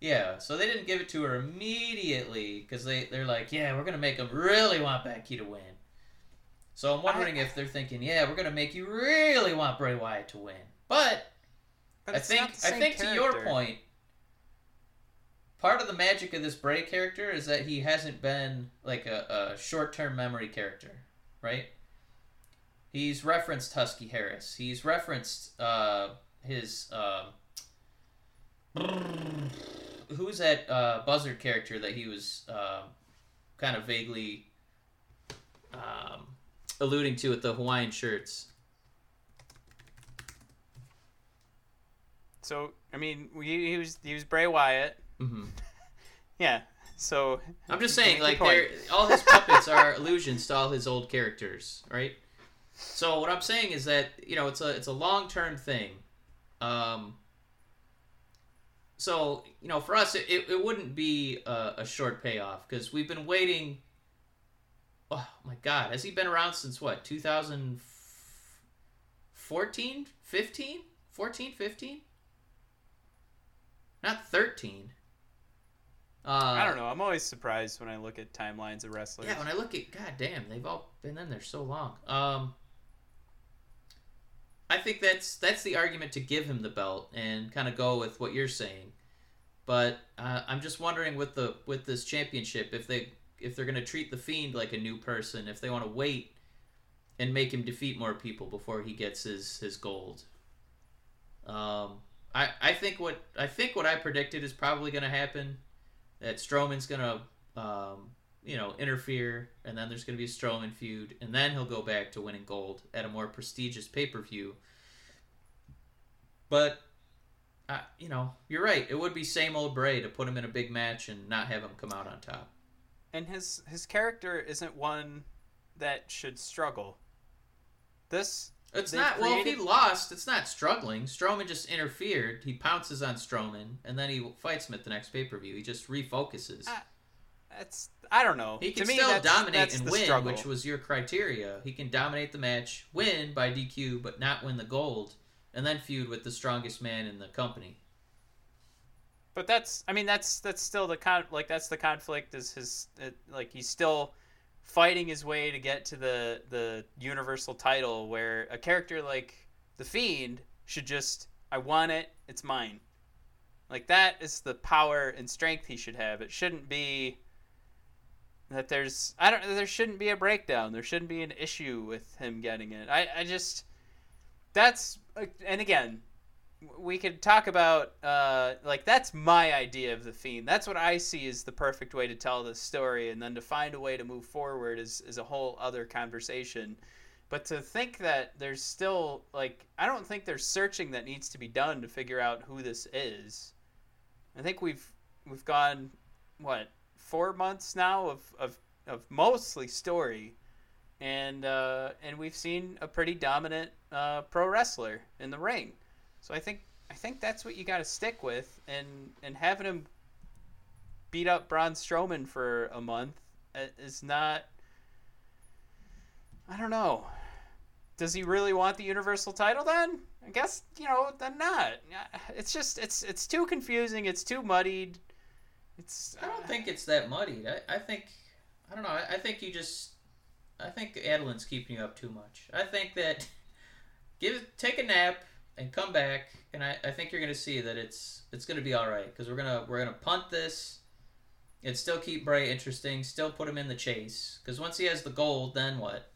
Yeah, so they didn't give it to her immediately because they, they're like, yeah, we're going to make them really want Becky to win. So I'm wondering if they're thinking, yeah, we're going to make you really want Bray Wyatt to win. But, But I think I think to your point, part of the magic of this Bray character is that he hasn't been like a, a short-term memory character, right? He's referenced Husky Harris. He's referenced uh, his um, who's that uh, Buzzard character that he was um kind of vaguely um, alluding to with the Hawaiian shirts. So I mean, he, he was he was Bray Wyatt. Hmm Yeah. So I'm just saying, like, all his puppets are allusions to all his old characters, right? So what I'm saying is that you know it's a it's a long term thing. Um, so you know, for us, it, it, it wouldn't be a, a short payoff because we've been waiting. Oh my God, has he been around since what 2014, 15, 14, 15? Not 13. Uh, I don't know. I'm always surprised when I look at timelines of wrestlers. yeah, when I look at God damn, they've all been in there so long. Um, I think that's that's the argument to give him the belt and kind of go with what you're saying. But uh, I'm just wondering with the with this championship if they if they're gonna treat the fiend like a new person, if they want to wait and make him defeat more people before he gets his his gold. Um, I I think what I think what I predicted is probably gonna happen. That Strowman's gonna um, you know, interfere, and then there's to be a Strowman feud, and then he'll go back to winning gold at a more prestigious pay per view. But uh, you know, you're right. It would be same old Bray to put him in a big match and not have him come out on top. And his his character isn't one that should struggle. This It's not. Well, if he lost, it's not struggling. Strowman just interfered. He pounces on Strowman, and then he fights him at the next pay per view. He just refocuses. Ah, that's I don't know. he can to me, still that's, dominate that's and win, struggle. which was your criteria. He can dominate the match, win by DQ, but not win the gold, and then feud with the strongest man in the company. But that's I mean that's that's still the con like that's the conflict is his it, like he's still fighting his way to get to the the universal title where a character like the fiend should just I want it it's mine. Like that is the power and strength he should have. It shouldn't be that there's I don't there shouldn't be a breakdown. There shouldn't be an issue with him getting it. I I just that's and again we could talk about uh, like that's my idea of the fiend. That's what I see as the perfect way to tell this story, and then to find a way to move forward is is a whole other conversation. But to think that there's still like I don't think there's searching that needs to be done to figure out who this is. I think we've we've gone what four months now of of, of mostly story, and uh, and we've seen a pretty dominant uh, pro wrestler in the ring. So I think I think that's what you got to stick with, and and having him beat up Braun Strowman for a month uh, is not. I don't know. Does he really want the Universal title then? I guess you know then not. It's just it's it's too confusing. It's too muddied. It's I don't think it's that muddied. I, I think I don't know. I, I think you just I think Adeline's keeping you up too much. I think that give take a nap and come back, and I, I think you're gonna see that it's it's gonna be all right because we're gonna we're gonna punt this and still keep Bray interesting, still put him in the chase. Because once he has the gold, then what?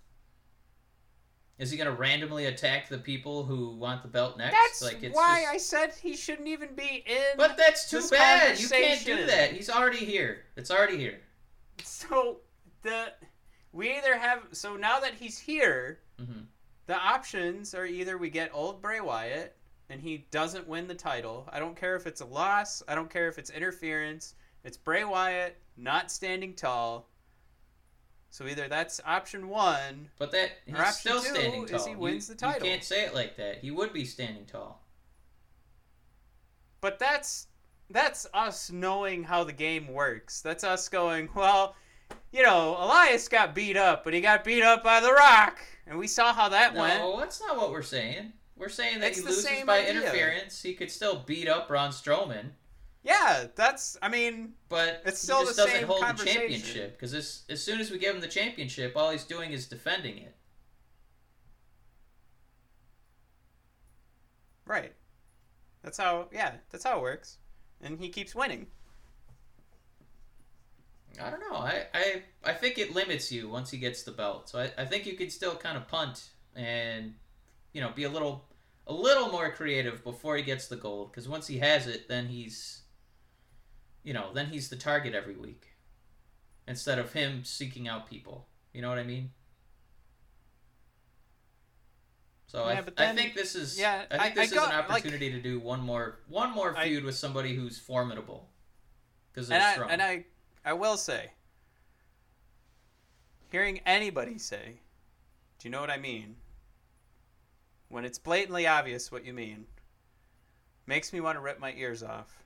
Is he gonna randomly attack the people who want the belt next? That's like it's why just- I said he shouldn't even be in. But that's too bad. You can't do that. He's already here. It's already here. so the we either have so now that he's here, hmm the options are either we get old Bray Wyatt and he doesn't win the title. I don't care if it's a loss. I don't care if it's interference. It's Bray Wyatt not standing tall. So either that's option one. But that he's option still two standing is tall. he wins you, the title. You can't say it like that. He would be standing tall. But that's that's us knowing how the game works. That's us going, well, you know, Elias got beat up, but he got beat up by The Rock, and we saw how that went. No, that's not what we're saying. We're saying that It's he the loses same by idea. interference. He could still beat up Braun Strowman, Yeah, that's. I mean, but It's he still just doesn't hold the championship. Because as, as soon as we give him the championship, all he's doing is defending it. right. That's how. Yeah, that's how it works, and he keeps winning. I don't know. I, I think it limits you once he gets the belt. So I, I think you could still kind of punt and, you know, be a little a little more creative before he gets the gold. Because once he has it, then he's, you know, then he's the target every week, instead of him seeking out people. You know what I mean? So Yeah, I, but I think this is yeah, I think I- I this is go- an like- opportunity to do one more one more feud with somebody who's formidable. Because and I strong. and I I will say, hearing anybody say, "Do you know what I mean?" When it's blatantly obvious what you mean, makes me want to rip my ears off.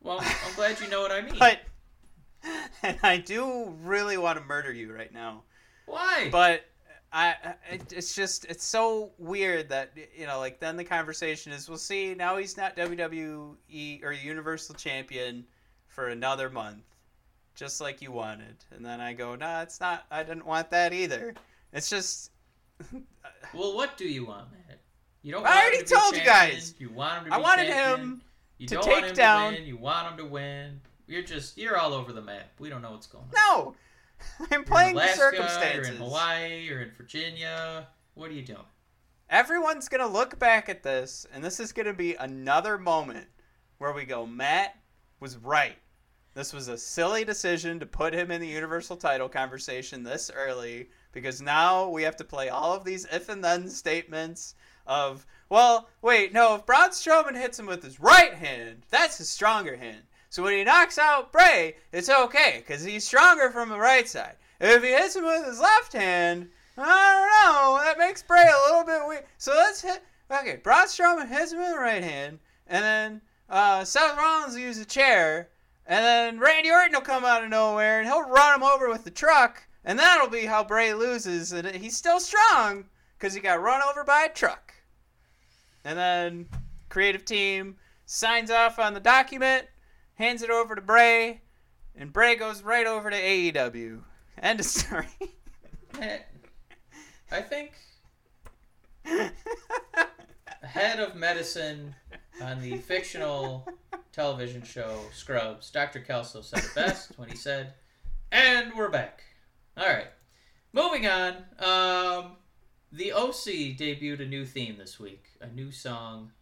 Well, I'm glad you know what I mean. But and I do really want to murder you right now. Why? But I, it, it's just it's so weird that you know, like then the conversation is, we'll see. Now he's not WWE or Universal Champion for another month, just like you wanted. And then I go, nah, it's not. I didn't want that either. It's just well, what do you want, Matt? You don't. I already to be told you guys. You want him to be I wanted champion. him You to take him down- to win. You want him to win. You're just you're all over the map. We don't know what's going on. no. I'm You're in playing the circumstances. You're in Hawaii. You're in Virginia. What are you doing? Everyone's gonna look back at this, and this is gonna be another moment where we go, Matt was right. This was a silly decision to put him in the Universal title conversation this early because now we have to play all of these if and then statements of well, wait, no, if Braun Strowman hits him with his right hand, that's his stronger hand. So when he knocks out Bray, it's okay because he's stronger from the right side. If he hits him with his left hand, I don't know, that makes Bray a little bit weak. So let's hit. Okay, Braun Strowman hits him with the right hand, and then uh, Seth Rollins will use a chair, and then Randy Orton will come out of nowhere and he'll run him over with the truck, and that'll be how Bray loses. And he's still strong because he got run over by a truck. And then creative team signs off on the document, hands it over to Bray, and Bray goes right over to AEW. End of story. I think head of medicine on the fictional television show Scrubs, Dr. Kelso said it best when he said, "And we're back." All right, moving on. Um, the OC debuted a new theme this week, a new song,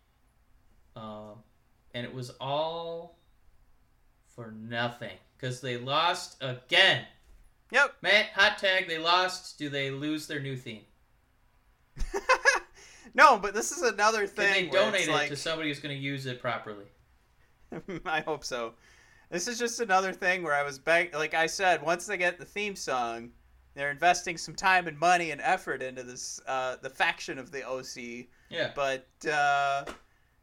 um, and it was all for nothing because they lost again. Yep. Matt, hot tag, they lost. Do they lose their new theme? no, but this is another Can they donate it like, to somebody who's going to use it properly? I hope so. This is just another thing where I was beg- like I said, once they get the theme song, they're investing some time and money and effort into this uh, the faction of the OC. Yeah. But uh,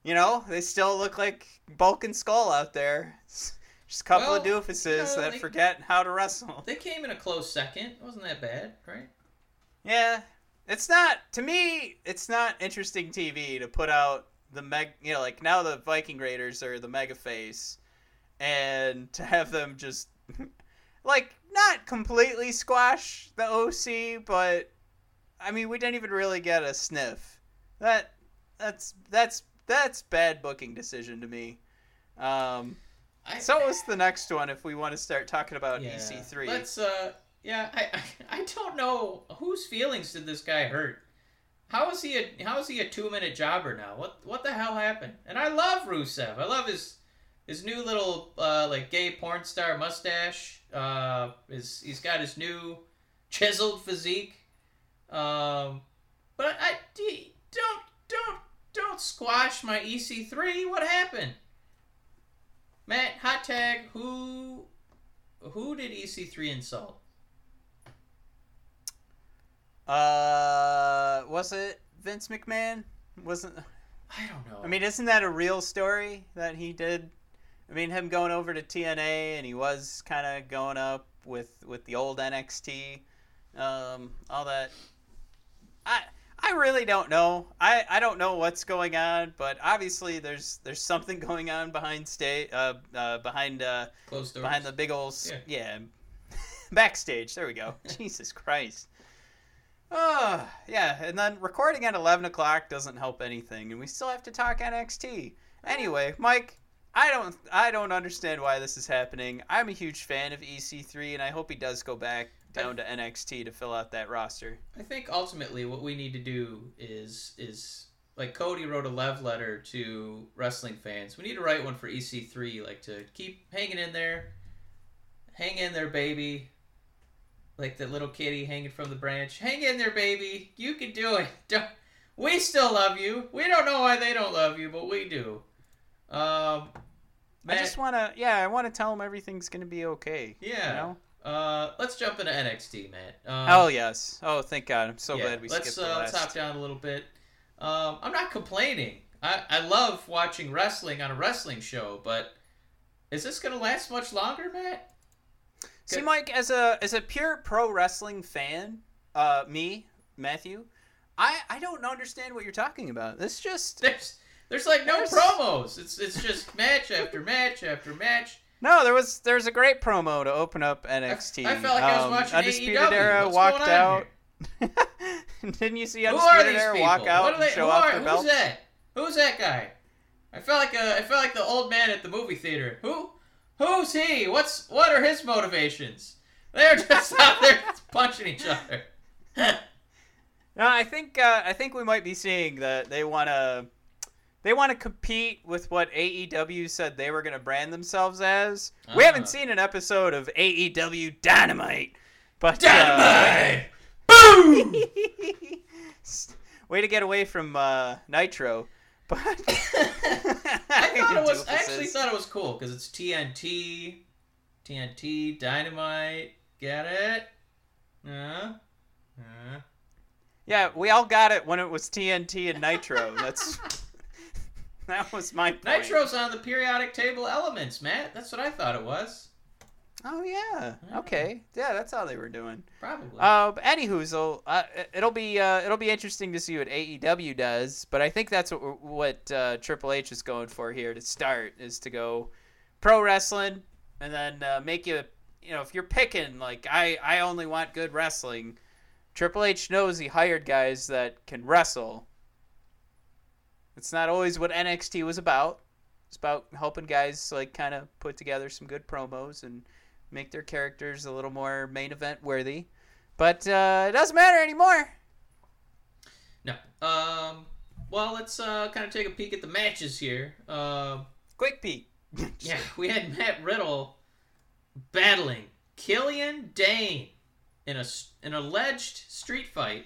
you know, they still look like Bulk and Skull out there. It's just a couple of doofuses you know, that they- forget how to wrestle. They came in a close second. It wasn't that bad, right? Yeah, it's not to me. It's not interesting TV to put out the meg. You know, like now the Viking Raiders are the mega face, and to have them just like not completely squash the OC, but I mean we didn't even really get a sniff. That that's that's that's bad booking decision to me. Um, I, so is the next one if we want to start talking about yeah. EC3. Let's. Uh, yeah, I, I, don't know whose feelings did this guy hurt. How is he a How is he a two minute jobber now? What What the hell happened? And I love Rusev. I love his his new little uh, like gay porn star mustache. Uh, his he's got his new chiseled physique. Um, but I don't don't don't squash my EC3. What happened? Matt, hot tag. Who who did EC3 insult? Uh, was it Vince McMahon? Wasn't I don't know. I mean, isn't that a real story that he did? I mean, him going over to TNA and he was kind of going up with with the old NXT, um, all that. I I really don't know. I, I don't know what's going on, but obviously there's there's something going on behind state uh, uh, behind uh, closed doors. behind the big old Yeah. yeah, backstage. There we go. Jesus Christ. Oh, yeah, and then recording at 11 o'clock doesn't help anything, and we still have to talk NXT. Anyway, Mike, I don't, I don't understand why this is happening. I'm a huge fan of EC3, and I hope he does go back down to NXT to fill out that roster. I think ultimately what we need to do is is like Cody wrote a love letter to wrestling fans. We need to write one for EC3, like to keep hanging in there, hang in there, baby. Like that little kitty hanging from the branch. Hang in there, baby. You can do it. Don't, we still love you. We don't know why they don't love you, but we do. Um, I just want to, yeah, I want to tell him everything's going to be okay. yeah. You know? Uh, let's jump into NXT, Matt. Um, Oh, yes. Oh, thank God. I'm so yeah, glad we let's, skipped the uh, Let's hop down a little bit. Um, I'm not complaining. I, I love watching wrestling on a wrestling show, but is this going to last much longer, Matt? See, Mike, as a as a pure pro wrestling fan, uh, me, Matthew, I I don't understand what you're talking about. This just There's there's like no There's- promos. It's it's just match after match after match. no. There was there's a great promo to open up NXT. I felt like I was Um, watching Undisputed AEW. Era What's walked going on out. Didn't you see Who are Undisputed these Era people? walk out what are and they, show off are, their who's that? Who's that guy? I felt like a, I felt like the old man at the movie theater. Who? Who's he? What's what are his motivations? They're just out there punching each other. No, I think uh, I think we might be seeing that they want to they want to compete with what AEW said they were going to brand themselves as. We Ah. haven't seen an episode of AEW Dynamite, but uh, Dynamite! Boom! way to get away from uh, Nitro. But I thought it was. I actually thought it was cool because it's TNT, TNT, Dynamite. Get it? Uh, uh. Yeah, we all got it when it was TNT and Nitro. That's that was my point. Nitro's on the periodic table elements, Matt. That's what I thought it was. Oh yeah. Yeah. Okay. Yeah, that's how they were doing. Probably. Uh, but anywho, uh, it'll be uh, it'll be interesting to see what AEW does. But I think that's what what uh, Triple H is going for here to start is to go pro wrestling and then uh, make you you know if you're picking like I I only want good wrestling. Triple H knows he hired guys that can wrestle. It's not always what NXT was about. It's about helping guys like kind of put together some good promos and make their characters a little more main event worthy. But uh, it doesn't matter anymore. no. Um. Well, let's uh, kind of take a peek at the matches here. Um. Quick peek. Yeah, we had Matt Riddle battling Killian Dain in a an alleged street fight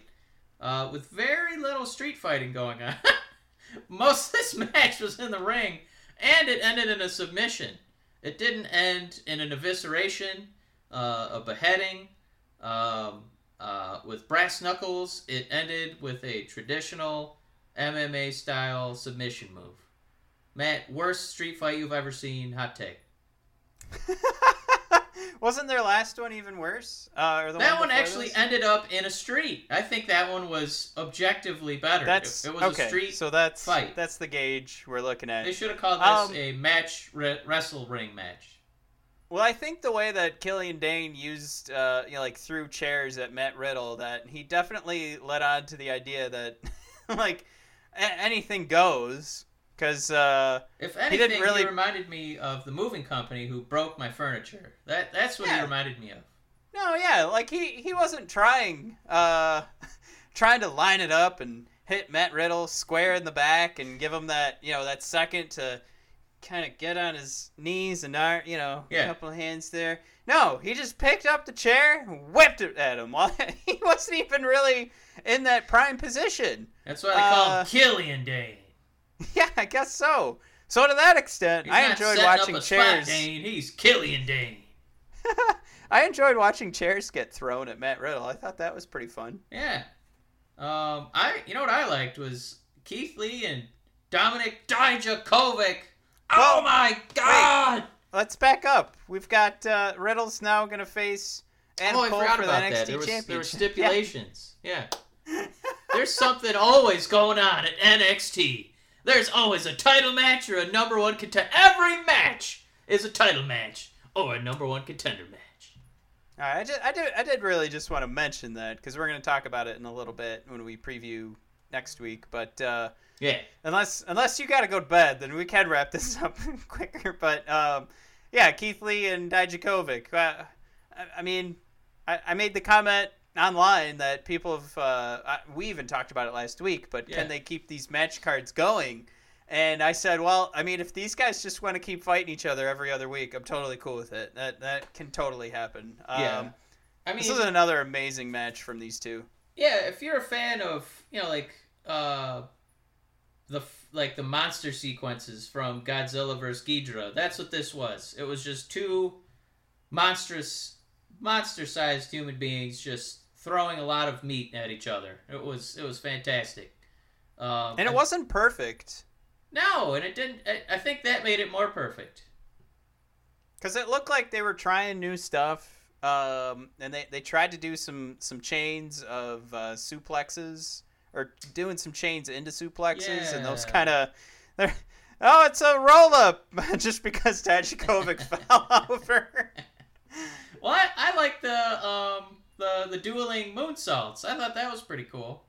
uh, with very little street fighting going on. Most of this match was in the ring, and it ended in a submission. It didn't end in an evisceration, uh, a beheading, um, uh, with brass knuckles. It ended with a traditional MMA style submission move. Matt, worst street fight you've ever seen? Hot take. Wasn't their last one even worse? Uh, or the that one before actually this? ended up in a street. I think that one was objectively better. That's it, it was okay. a street. so that's fight. that's the gauge we're looking at. they should have called this Um, a match re- wrestle ring match. Well, I think the way that Killian Dain used, uh, you know, like threw chairs at Matt Riddle, that he definitely led on to the idea that, like, a- anything goes. Because, uh, If he anything, he, really- reminded me of the moving company who broke my furniture. That that's what Yeah. he reminded me of. no, yeah, like he he wasn't trying, uh, trying to line it up and hit Matt Riddle square in the back and give him that, you know, that second to kind of get on his knees and, you know, Yeah. a couple of hands there. No, he just picked up the chair, and whipped it at him while he wasn't even really in that prime position. That's why they call Uh, him Killian Dain. Yeah, I guess so. So to that extent, He's I enjoyed watching chairs. Spot Dane. He's Killian Dain. I enjoyed watching chairs get thrown at Matt Riddle. I thought that was pretty fun. Yeah. Um, I you know what I liked was Keith Lee and Dominik Dijakovic. Well, oh my God! Let's back up. We've got uh, Riddle's now going to face Adam oh, Cole for the NXT. There was, championship. there were stipulations. Yeah. There's something always going on at NXT. There's always a title match or a number one contender. Every match is a title match or a number one contender match. All right, I, just, I did. I did really just want to mention that because we're going to talk about it in a little bit when we preview next week. But uh, Yeah. unless unless you got to go to bed, then we can wrap this up quicker. But um, yeah, Keith Lee and Dijakovic. Uh, I, I mean, I, I made the comment online that people have. Uh, we even talked about it last week. But Yeah. can they keep these match cards going? And I said, well, I mean, if these guys just want to keep fighting each other every other week, I'm totally cool with it. That that can totally happen. Yeah. Um, I mean, this is another amazing match from these two. yeah, if you're a fan of, you know, like uh the like the monster sequences from Godzilla vs. Ghidorah, that's what this was. It was just two monstrous monster-sized human beings just throwing a lot of meat at each other. It was it was fantastic. Um, And it I- wasn't perfect no, and it didn't. I, I think that made it more perfect. because it looked like they were trying new stuff. Um, and they, they tried to do some some chains of uh, suplexes or doing some chains into suplexes and those kind of oh it's a roll up just because Dijakovic fell over. Well, I, I like the um the the dueling moonsaults. I thought that was pretty cool.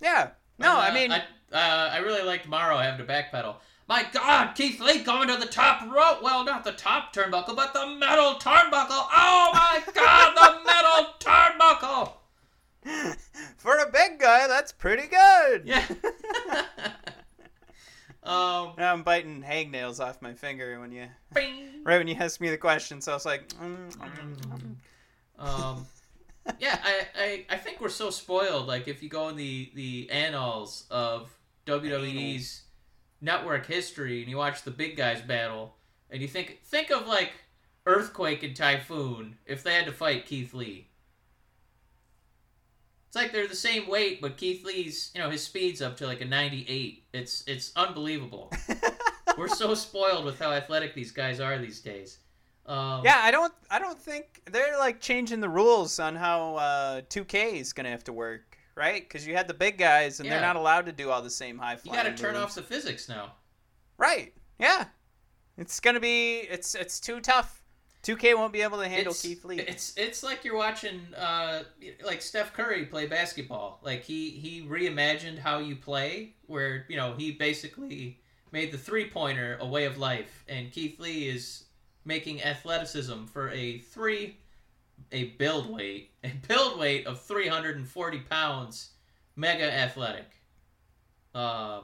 Yeah. No, And, I uh, mean I, uh, I really liked Mauro having to backpedal. My God, Keith Lee going to the top rope. Well, not the top turnbuckle, but the metal turnbuckle. Oh my God, the metal turnbuckle. for a big guy that's pretty good. Yeah. um. Now I'm biting hangnails off my finger when you bing. right when you asked me the question, so I was like, mm, mm, mm. Um. yeah, I, I I think we're so spoiled. Like if you go in the the annals of WWE's network history and you watch the big guys battle, and you think think of like Earthquake and Typhoon if they had to fight Keith Lee. It's like they're the same weight, but Keith Lee's, you know, his speed's up to like a 98. It's it's unbelievable. We're so spoiled with how athletic these guys are these days. Um, Yeah, I don't. I don't think they're like changing the rules on how uh, 2K is gonna have to work, right? Because you had the big guys, and Yeah. they're not allowed to do all the same high you flying. got to turn moves. off the physics now. Right. Yeah. It's gonna be. It's it's too tough. 2K won't be able to handle it's, Keith Lee. It's it's like you're watching uh like Steph Curry play basketball. Like he he reimagined how you play, where you know he basically made the three pointer a way of life, and Keith Lee is making athleticism for a three a build weight a build weight of 340 pounds, mega athletic. Uh,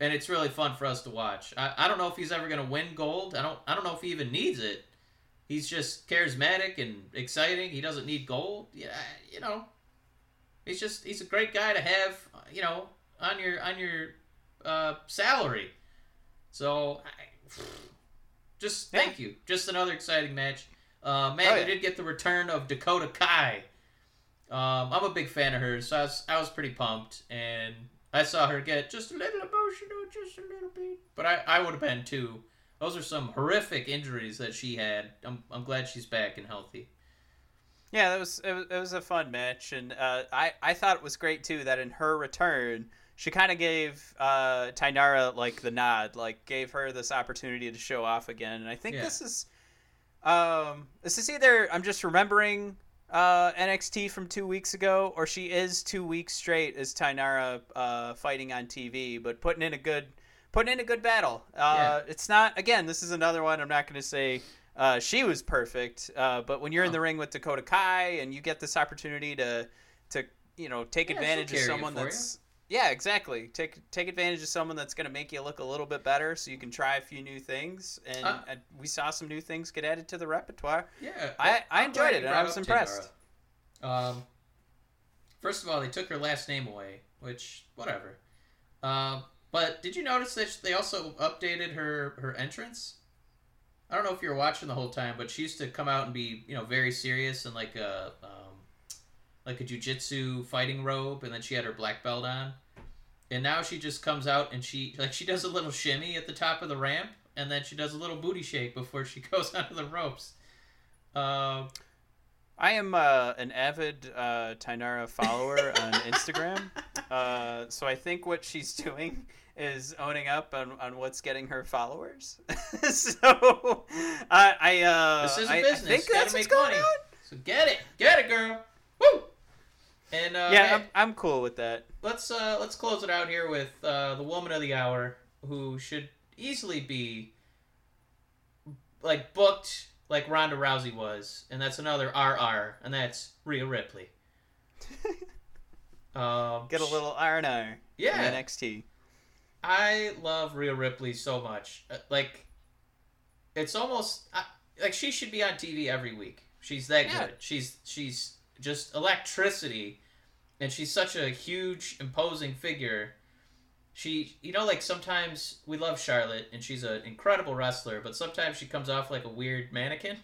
and it's really fun for us to watch. I, I don't know if he's ever gonna win gold. I don't I don't know if he even needs it. He's just charismatic and exciting. He doesn't need gold. Yeah, you know. He's just he's a great guy to have, you know, on your on your uh, salary. So, I, just thank you. Just another exciting match. Uh, man, Oh, we did get the return of Dakota Kai. Um, I'm a big fan of hers, so I was, I was pretty pumped, and I saw her get just a little emotional, just a little bit. But I, I would have been too. Those are some horrific injuries that she had. I'm, I'm glad she's back and healthy. Yeah, that was it, was it was a fun match, and uh, I I thought it was great too that in her return she kind of gave uh, Taynara like the nod, like gave her this opportunity to show off again, and I think Yeah. this is um this is either I'm just remembering uh, NXT from two weeks ago, or she is two weeks straight as Taynara uh, fighting on TV, but putting in a good putting in a good battle. Uh, It's not again. This is another one. I'm not going to say uh, she was perfect, uh, but when you're in Oh. the ring with Dakota Kai and you get this opportunity to to you know take Yeah, advantage of someone that's yeah exactly take take advantage of someone that's going to make you look a little bit better so you can try a few new things and, Uh, and we saw some new things get added to the repertoire Yeah, I- I enjoyed it, and I was impressed. Um, first of all, they took her last name away, which whatever. Um, but did you notice that they also updated her her entrance? I don't know if you were watching the whole time, but she used to come out and be you know very serious and like a um, like a jujitsu fighting robe, and then she had her black belt on. And now she just comes out and she like she does a little shimmy at the top of the ramp, and then she does a little booty shake before she goes onto the ropes. Uh, I am uh, an avid uh, Taynara follower on Instagram, uh, so I think what she's doing is owning up on, on what's getting her followers. so I, I uh, This is a I- I business. think Gotta that's make what's going money. on. So get it, get it, girl. Woo! And uh, Yeah, hey, I'm, I'm cool with that. let's uh, let's close it out here with uh, the woman of the hour, who should easily be like booked like Ronda Rousey was, and that's another RR, and that's Rhea Ripley. um, Get a little R and R. yeah. NXT. I love Rhea Ripley so much. Uh, Like, it's almost like she should be on TV every week. She's that Yeah. good. She's she's just electricity, and she's such a huge, imposing figure. She, you know, like sometimes we love Charlotte, and she's an incredible wrestler, but sometimes she comes off like a weird mannequin.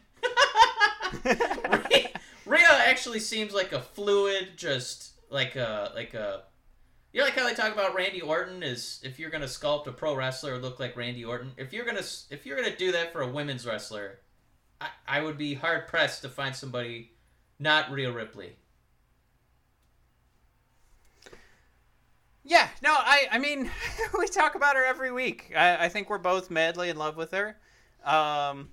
Rhea, Rhea actually seems like a fluid, just like a like a. You know, like how they talk about Randy Orton is if you're gonna sculpt a pro wrestler look like Randy Orton. If you're gonna if you're gonna do that for a women's wrestler, I, I would be hard pressed to find somebody not Rhea Ripley. Yeah, no, I, I mean, we talk about her every week. I, I think we're both madly in love with her. Um,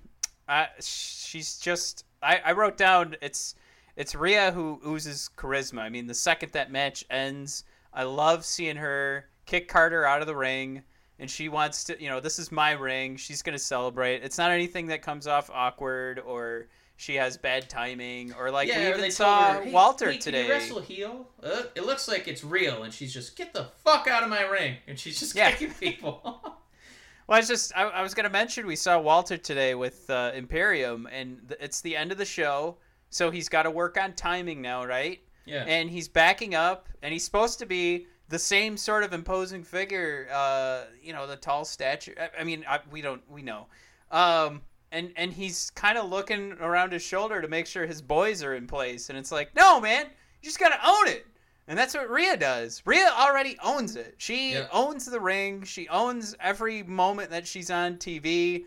I, she's just, I, I wrote down it's, it's Rhea who oozes charisma. I mean, the second that match ends, I love seeing her kick Carter out of the ring, and she wants to, you know, this is my ring. She's gonna celebrate. It's not anything that comes off awkward or she has bad timing or like yeah, we even saw her, hey, Walter hey, today. Wrestle heel? Uh, it looks like it's real, and she's just get the fuck out of my ring, and she's just Yeah. kicking people. Well, it's just I, I was gonna mention we saw Walter today with uh, Imperium, and th- it's the end of the show, so he's got to work on timing now, right? Yeah. And he's backing up, and he's supposed to be the same sort of imposing figure. Uh, you know, the tall stature. I, I mean, I, we don't, we know. Um, and and he's kind of looking around his shoulder to make sure his boys are in place, and it's like, no, man, you just gotta own it. And that's what Rhea does. Rhea already owns it. She Yeah. owns the ring. She owns every moment that she's on TV.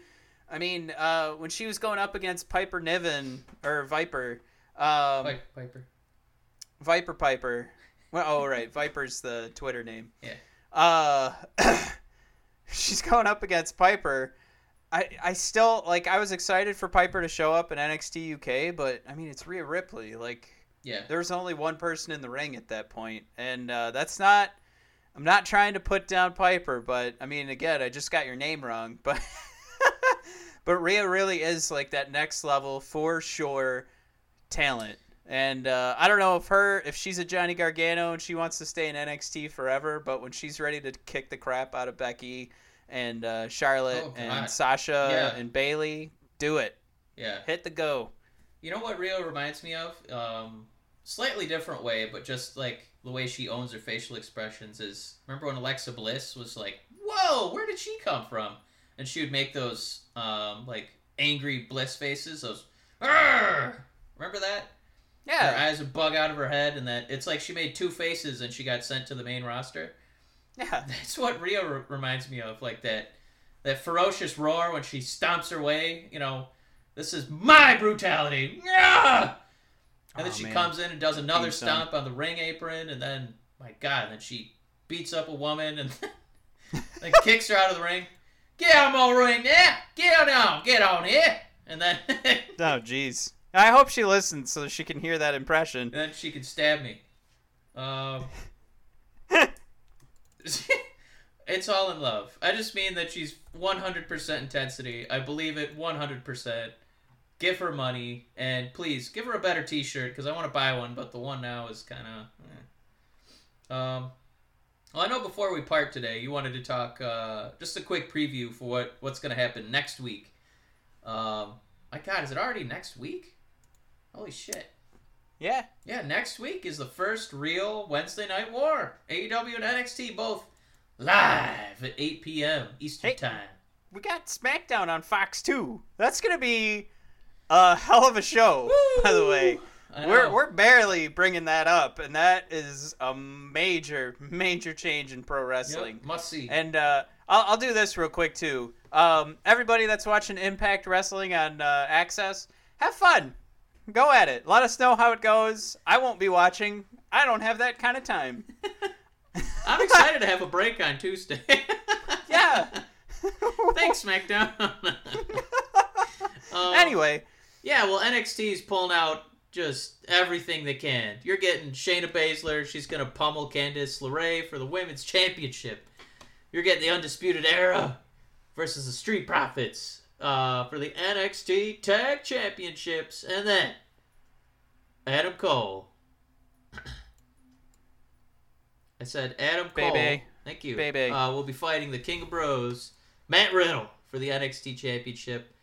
I mean, uh, when she was going up against Piper Niven or Viper, um, Piper. Piper. Viper Piper. Well, oh right, Viper's the Twitter name. Yeah. Uh, she's going up against Piper. I I still like. I was excited for Piper to show up in NXT UK, but I mean, it's Rhea Ripley. Like, Yeah. there's only one person in the ring at that point, and uh, that's not. I'm not trying to put down Piper, but I mean, again, I just got your name wrong, but but Rhea really is like that next level for sure talent. And uh, I don't know if her if she's a Johnny Gargano and she wants to stay in NXT forever, but when she's ready to kick the crap out of Becky and uh, Charlotte Oh, and Sasha Yeah. and Bayley, do it. Yeah. Hit the go. You know what Rio reminds me of? Um, slightly different way, but just like the way she owns her facial expressions is. Remember when Alexa Bliss was like, "Whoa, where did she come from?" And she would make those um, like angry Bliss faces. Those. "Arr!" Remember that? Yeah. Her eyes would bug out of her head, and that it's like she made two faces and she got sent to the main roster. Yeah, That's what Rio re- reminds me of, like that that ferocious roar when she stomps her way. You know, this is my brutality. Yeah! And then Oh, she man. comes in and does another stomp on the ring apron, and then my God, and then she beats up a woman and then kicks her out of the ring. Get on my ring, yeah, get on, get on here, and then Oh, jeez. I hope she listens so she can hear that impression. and then she can stab me. Um, it's all in love. I just mean that she's 100% intensity. I believe it 100%. Give her money and please give her a better T-shirt because I want to buy one, but the one now is kind of. Um, well, I know before we part today, you wanted to talk uh, just a quick preview for what what's going to happen next week. Um, my God, is it already next week? Holy shit! Yeah, Yeah, next week is the first real Wednesday Night War. AEW and NXT both live at 8 p.m. Eastern Hey. Time. we got SmackDown on Fox too. That's gonna be a hell of a show. By the way, we're we're barely bringing that up, and that is a major major change in pro Yep, wrestling. must see. And uh, I'll, I'll do this real quick too. Um, everybody that's watching Impact Wrestling on uh, AXS, have fun. Go at it. Let us know how it goes. I won't be watching. I don't have that kind of time. I'm excited to have a break on Tuesday. Yeah. Thanks, SmackDown. Um, anyway, Yeah, well, NXT is pulling out just everything they can. You're getting Shayna Baszler. She's going to pummel Candice LeRae for the Women's Championship. You're getting the Undisputed Era versus the Street Profits uh, for the NXT Tag Championships. And then Adam Cole. I said Adam Cole. Baby. Thank you. Baby. Uh, we'll be fighting the King of Bros, Matt Riddle, for the NXT Championship.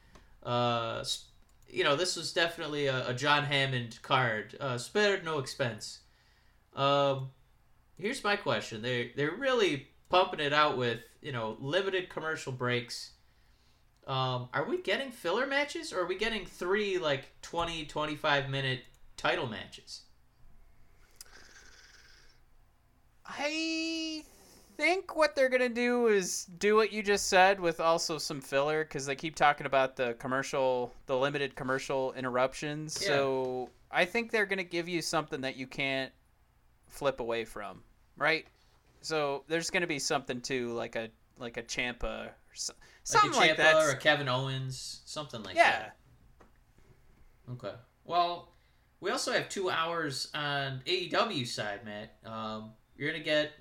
Uh, you know, this was definitely a, a John Hammond card. Uh, spared no expense. Um, here's my question: They they're really pumping it out with you know limited commercial breaks. Um, are we getting filler matches or are we getting three like 20, 25 minute title matches? I think what they're gonna do is do what you just said with also some filler because they keep talking about the commercial, the limited commercial interruptions. Yeah. So I think they're gonna give you something that you can't flip away from, right? So there's gonna be something to like a like a Ciampa or so, something like like a Ciampa that. or a Kevin Owens, something like yeah. that. Okay. Well, we also have two hours on AEW side, Matt. Um, you're gonna get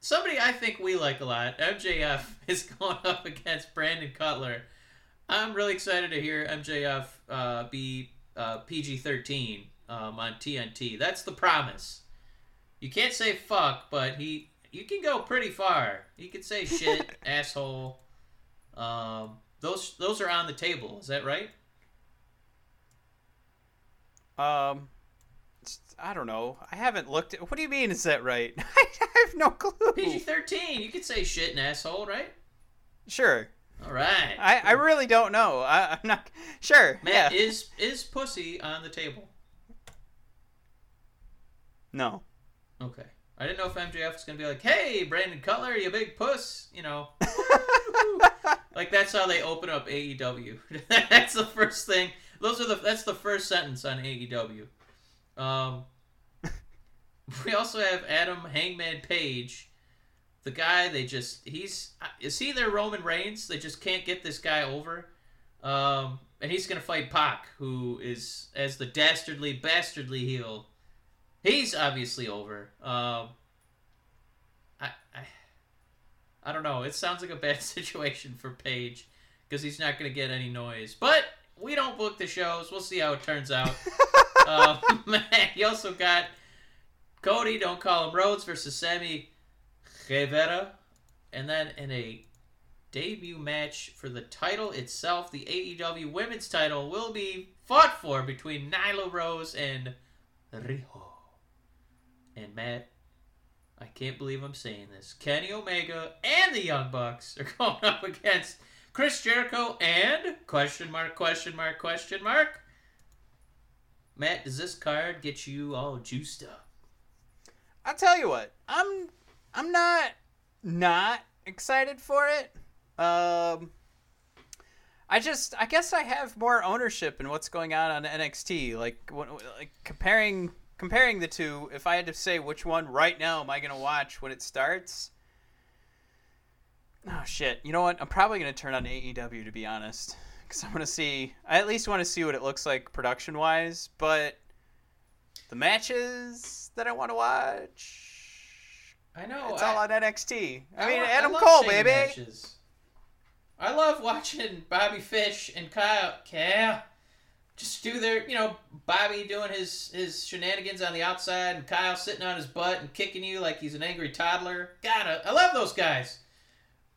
somebody I think we like a lot. MJF is going up against Brandon Cutler. I'm really excited to hear MJF uh, be uh, PG-13 um, on TNT. That's the promise. You can't say fuck, but he you can go pretty far. You can say shit, asshole. Um, those those are on the table. Is that right? Um, I don't know. I haven't looked at. What do you mean? Is that right? I have no clue. PG thirteen. You could say shit and asshole, right? Sure. All right. I, I really don't know. I, I'm not sure. Matt, yeah. is is pussy on the table? no. Okay. I didn't know if MJF was gonna be like, "Hey, Brandon Cutler, you big puss," you know. like that's how they open up AEW. that's the first thing. Those are the. That's the first sentence on AEW. Um. We also have Adam Hangman Page, the guy they just he's is he their Roman Reigns? They just can't get this guy over. Um, and he's gonna fight Pac, who is as the dastardly bastardly heel. He's obviously over. Um, I, I, I don't know. It sounds like a bad situation for Page because he's not going to get any noise. But we don't book the shows. We'll see how it turns out. um, you also got Cody, don't call him Rhodes versus Sammy Guevara, and then in a debut match for the title itself, the AEW Women's title will be fought for between Nyla Rose and Riho. And Matt, I can't believe I'm saying this. Kenny Omega and the Young Bucks are going up against Chris Jericho and question mark question mark question mark. Matt, does this card get you all juiced up? I'll tell you what. I'm I'm not not excited for it. Um I just I guess I have more ownership in what's going on on NXT. Like when, like comparing comparing the two, if I had to say which one right now am I going to watch when it starts? Oh shit. You know what? I'm probably going to turn on AEW to be honest cuz I want to see I at least want to see what it looks like production-wise, but the matches that I want to watch I know. it's I, all on NXT. I, mean, wa- Adam love Cole, baby. matches. I love watching Bobby Fish and Kyle. Kyle just do their, you know, Bobby doing his his shenanigans on the outside, and Kyle sitting on his butt and kicking you like he's an angry toddler. God, I, I love those guys.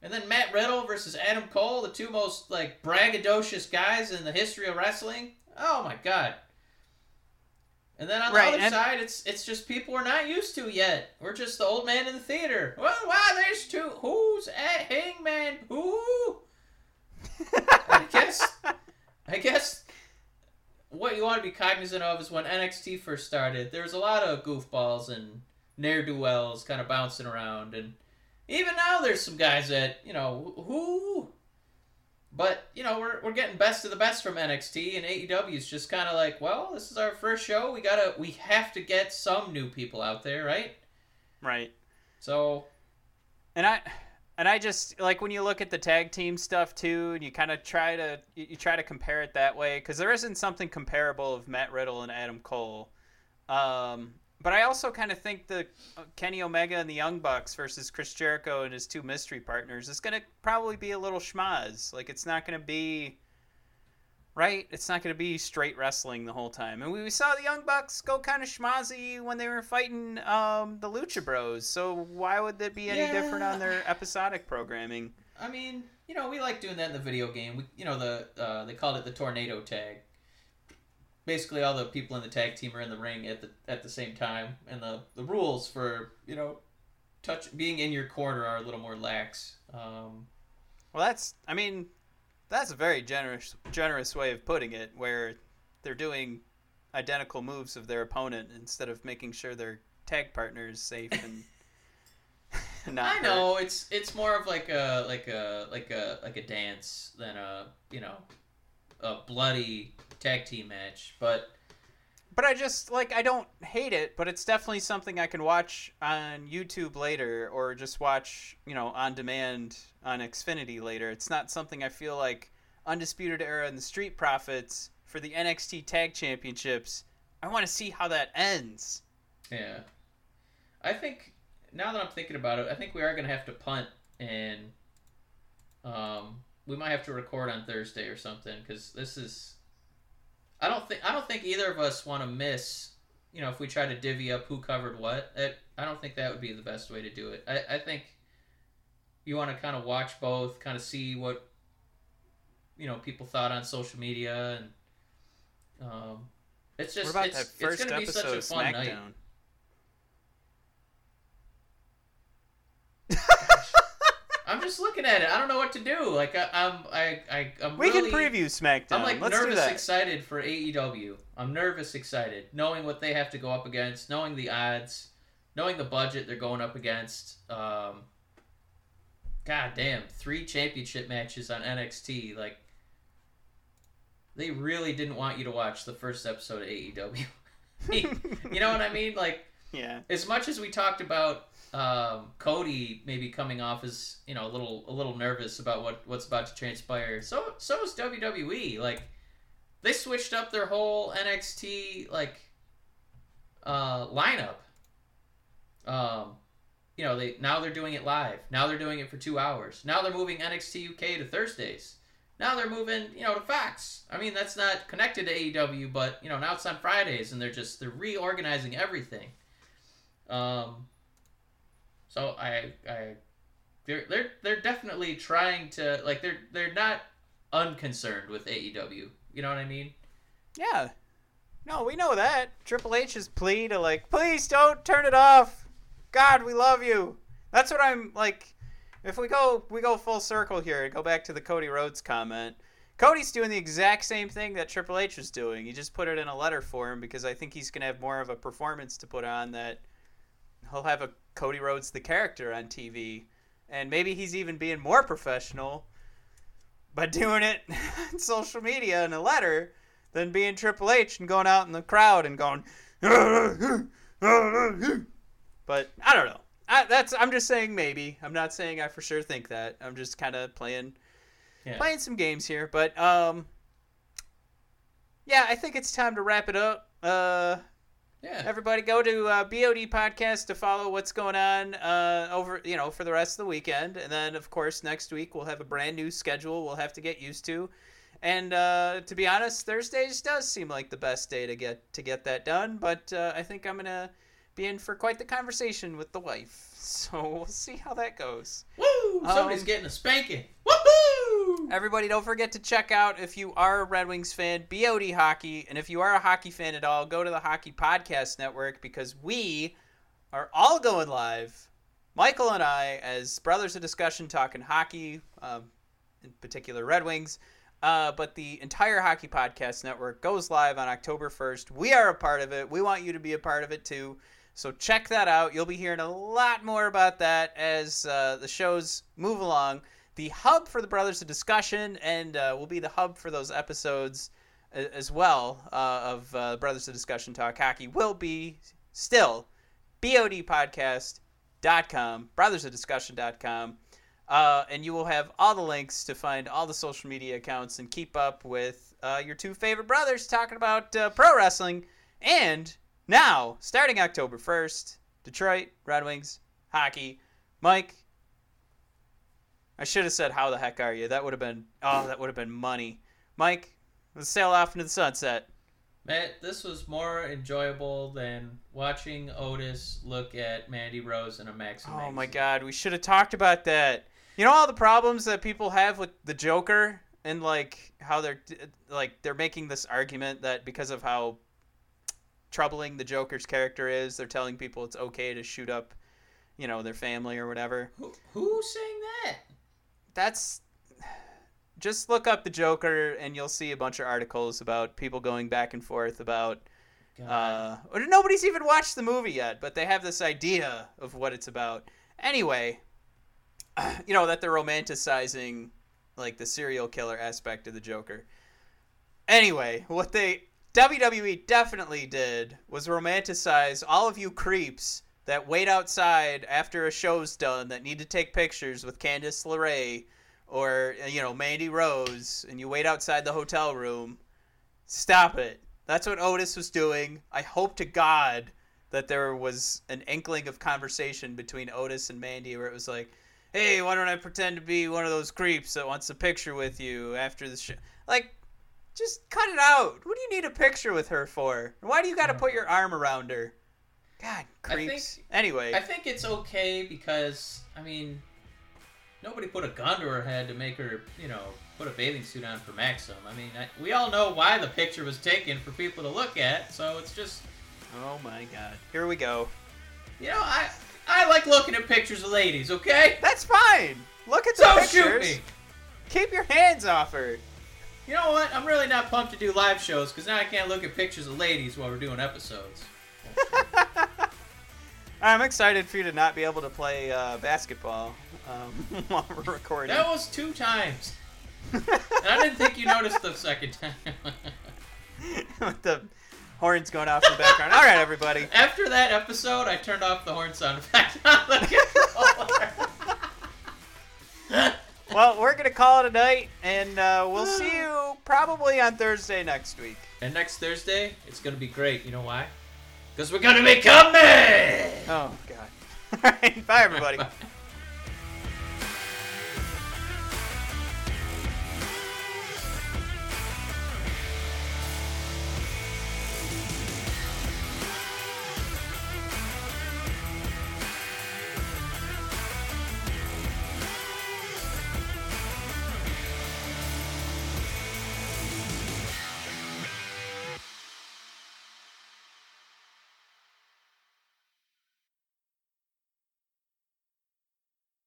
And then Matt Riddle versus Adam Cole, the two most like braggadocious guys in the history of wrestling. Oh my god. And then on the Right, other and- side, it's it's just people we're not used to yet. We're just the old man in the theater. Well, wow, there's two. Who's at Hangman? Who? I guess. I guess. What you want to be cognizant of is when NXT first started, there was a lot of goofballs and ne'er do wells kind of bouncing around, and even now there's some guys that you know who. But you know we're, we're getting best of the best from NXT and AEW is just kind of like, well, this is our first show. We gotta we have to get some new people out there, right? Right. So And I and I just like when you look at the tag team stuff too, and you kind of try to you, try to compare it that way because there isn't something comparable of Matt Riddle and Adam Cole. Um, but I also kind of think the uh, Kenny Omega and the Young Bucks versus Chris Jericho and his two mystery partners is going to probably be a little schmaz. Like it's not going to be right. It's not going to be straight wrestling the whole time. And we, we saw the Young Bucks go kind of schmazzy when they were fighting um, the Lucha Bros. So why would that be any different on their episodic programming? I mean, you know, we like doing that in the video game. We, you know, the uh, they called it the tornado tag. Basically, all the people in the tag team are in the ring at the at the same time, and the the rules for you know, touch being in your corner are a little more lax. Um, Well, that's I mean, that's a very generous generous way of putting it, where they're doing identical moves of their opponent instead of making sure their tag partner is safe and not. I hurt. know it's it's more of like a like a like a like a dance than a you know, a bloody tag team match, but. But I just like I don't hate it, but it's definitely something I can watch on YouTube later or just watch, you know, on demand on Xfinity later. It's not something I feel like Undisputed Era and the Street Profits for the NXT Tag Championships. I want to see how that ends. Yeah. I think now that I'm thinking about it, I think we are gonna have to punt and um we might have to record on Thursday or something because this is I don't think I don't think either of us want to miss you know if we try to divvy up who covered what it, I don't think that would be the best way to do it I, I think you want to kind of watch both kind of see what you know people thought on social media and um, It's just what about it's, that it's first gonna be such a fun night. SmackDown? I'm just looking at it. I don't know what to do. Like I, I'm, I, I, I'm We really, can preview SmackDown. I'm like Let's nervous excited for AEW. I'm nervous excited, knowing what they have to go up against, knowing the odds, knowing the budget they're going up against. Um, God damn, three championship matches on NXT. Like they really didn't want you to watch the first episode of AEW. you know what I mean? Like yeah. as much as we talked about um, Cody maybe coming off as you know a little a little nervous about what what's about to transpire, so so is WWE. Like they switched up their whole NXT like uh, lineup. Um, you know they now they're doing it live. Now they're doing it for two hours. Now they're moving NXT UK to Thursdays. Now they're moving, you know, to Fox. I mean, that's not connected to AEW, but you know, now it's on Fridays, and they're just they're reorganizing everything. Um, so I, I, they're they're they're definitely trying to like they're they're not unconcerned with AEW. You know what I mean? Yeah. No, we know that. Triple H's plea to like, please don't turn it off. God, we love you. That's what I'm like. If we go, we go full circle here. Go back to the Cody Rhodes comment. Cody's doing the exact same thing that Triple H was doing. He just put it in a letter form because I think he's gonna have more of a performance to put on that. He'll have a Cody Rhodes the character on TV, and maybe he's even being more professional by doing it on social media in a letter than being Triple H and going out in the crowd and going. But I don't know. I, that's I'm just saying maybe. I'm not saying I for sure think that. I'm just kind of playing Yeah. playing some games here. But um, yeah, I think it's time to wrap it up. Uh, Yeah. everybody go to uh, BOD podcast to follow what's going on uh, over you know for the rest of the weekend, and then of course next week we'll have a brand new schedule. We'll have to get used to. And uh, to be honest, Thursdays does seem like the best day to get to get that done. But uh, I think I'm gonna be in for quite the conversation with the wife. So we'll see how that goes. Woo! Somebody's Um, getting a spanking. Woohoo! Everybody, don't forget to check out if you are a Red Wings fan, BOD Hockey, and if you are a hockey fan at all, go to the Hockey Podcast Network because we are all going live. Michael and I, as brothers of discussion, talking hockey, um, in particular Red Wings. Uh, but the entire Hockey Podcast Network goes live on October 1st. We are a part of it. We want you to be a part of it too. So check that out. You'll be hearing a lot more about that as uh, the shows move along. The hub for the Brothers of Discussion and uh, will be the hub for those episodes as well uh, of uh, Brothers of Discussion Talk Hockey will be still bodpodcast.com, brothers brothersofdiscussion.com. Uh, and you will have all the links to find all the social media accounts and keep up with uh, your two favorite brothers talking about uh, pro wrestling. And now, starting October 1st, Detroit Red Wings hockey. Mike, I should have said, "How the heck are you?" That would have been oh, that would have been money. Mike, let's sail off into the sunset. Matt, this was more enjoyable than watching Otis look at Mandy Rose in a Maxim. Oh my. God, we should have talked about that. You know all the problems that people have with the Joker and like how they're like they're making this argument that because of how troubling the Joker's character is, they're telling people it's okay to shoot up, you know, their family or whatever. Who, who's saying that? That's just look up the Joker and you'll see a bunch of articles about people going back and forth about God. uh, or nobody's even watched the movie yet, but they have this idea of what it's about. Anyway, you know that they're romanticizing like the serial killer aspect of the Joker. Anyway, what they WWE definitely did was romanticize all of you creeps that wait outside after a show's done that need to take pictures with Candice LeRae or uh, you know Mandy Rose and you wait outside the hotel room. Stop it. That's what Otis was doing. I hope to God that there was an inkling of conversation between Otis and Mandy where it was like, "Hey, why don't I pretend to be one of those creeps that wants a picture with you after the show?" Like just cut it out. What do you need a picture with her for? Why do you got to put your arm around her? God, I creeps. think- anyway, I think it's okay because I mean, nobody put a gun to her head to make her, you know, put a bathing suit on for Maxim. I mean, I, we all know why the picture was taken for people to look at, so it's just, Oh my god. Here we go. you know, I I like looking at pictures of ladies. Okay, That's fine. Look at the so pictures. shoot me. Keep your hands off her. You know what? I'm really not pumped to do live shows because now I can't look at pictures of ladies while we're doing episodes. I'm excited for you to not be able to play uh, basketball um, while we're recording. That was two times. And I didn't think you noticed the second time. With the horns going off in the background. All right, everybody. After that episode, I turned off the horn sound effect on the controller. Well, we're gonna call it a night, and uh, we'll see you probably on Thursday next week. and next Thursday, it's gonna be great. You know why? Because we're gonna be coming. Oh God. All right. Bye, everybody.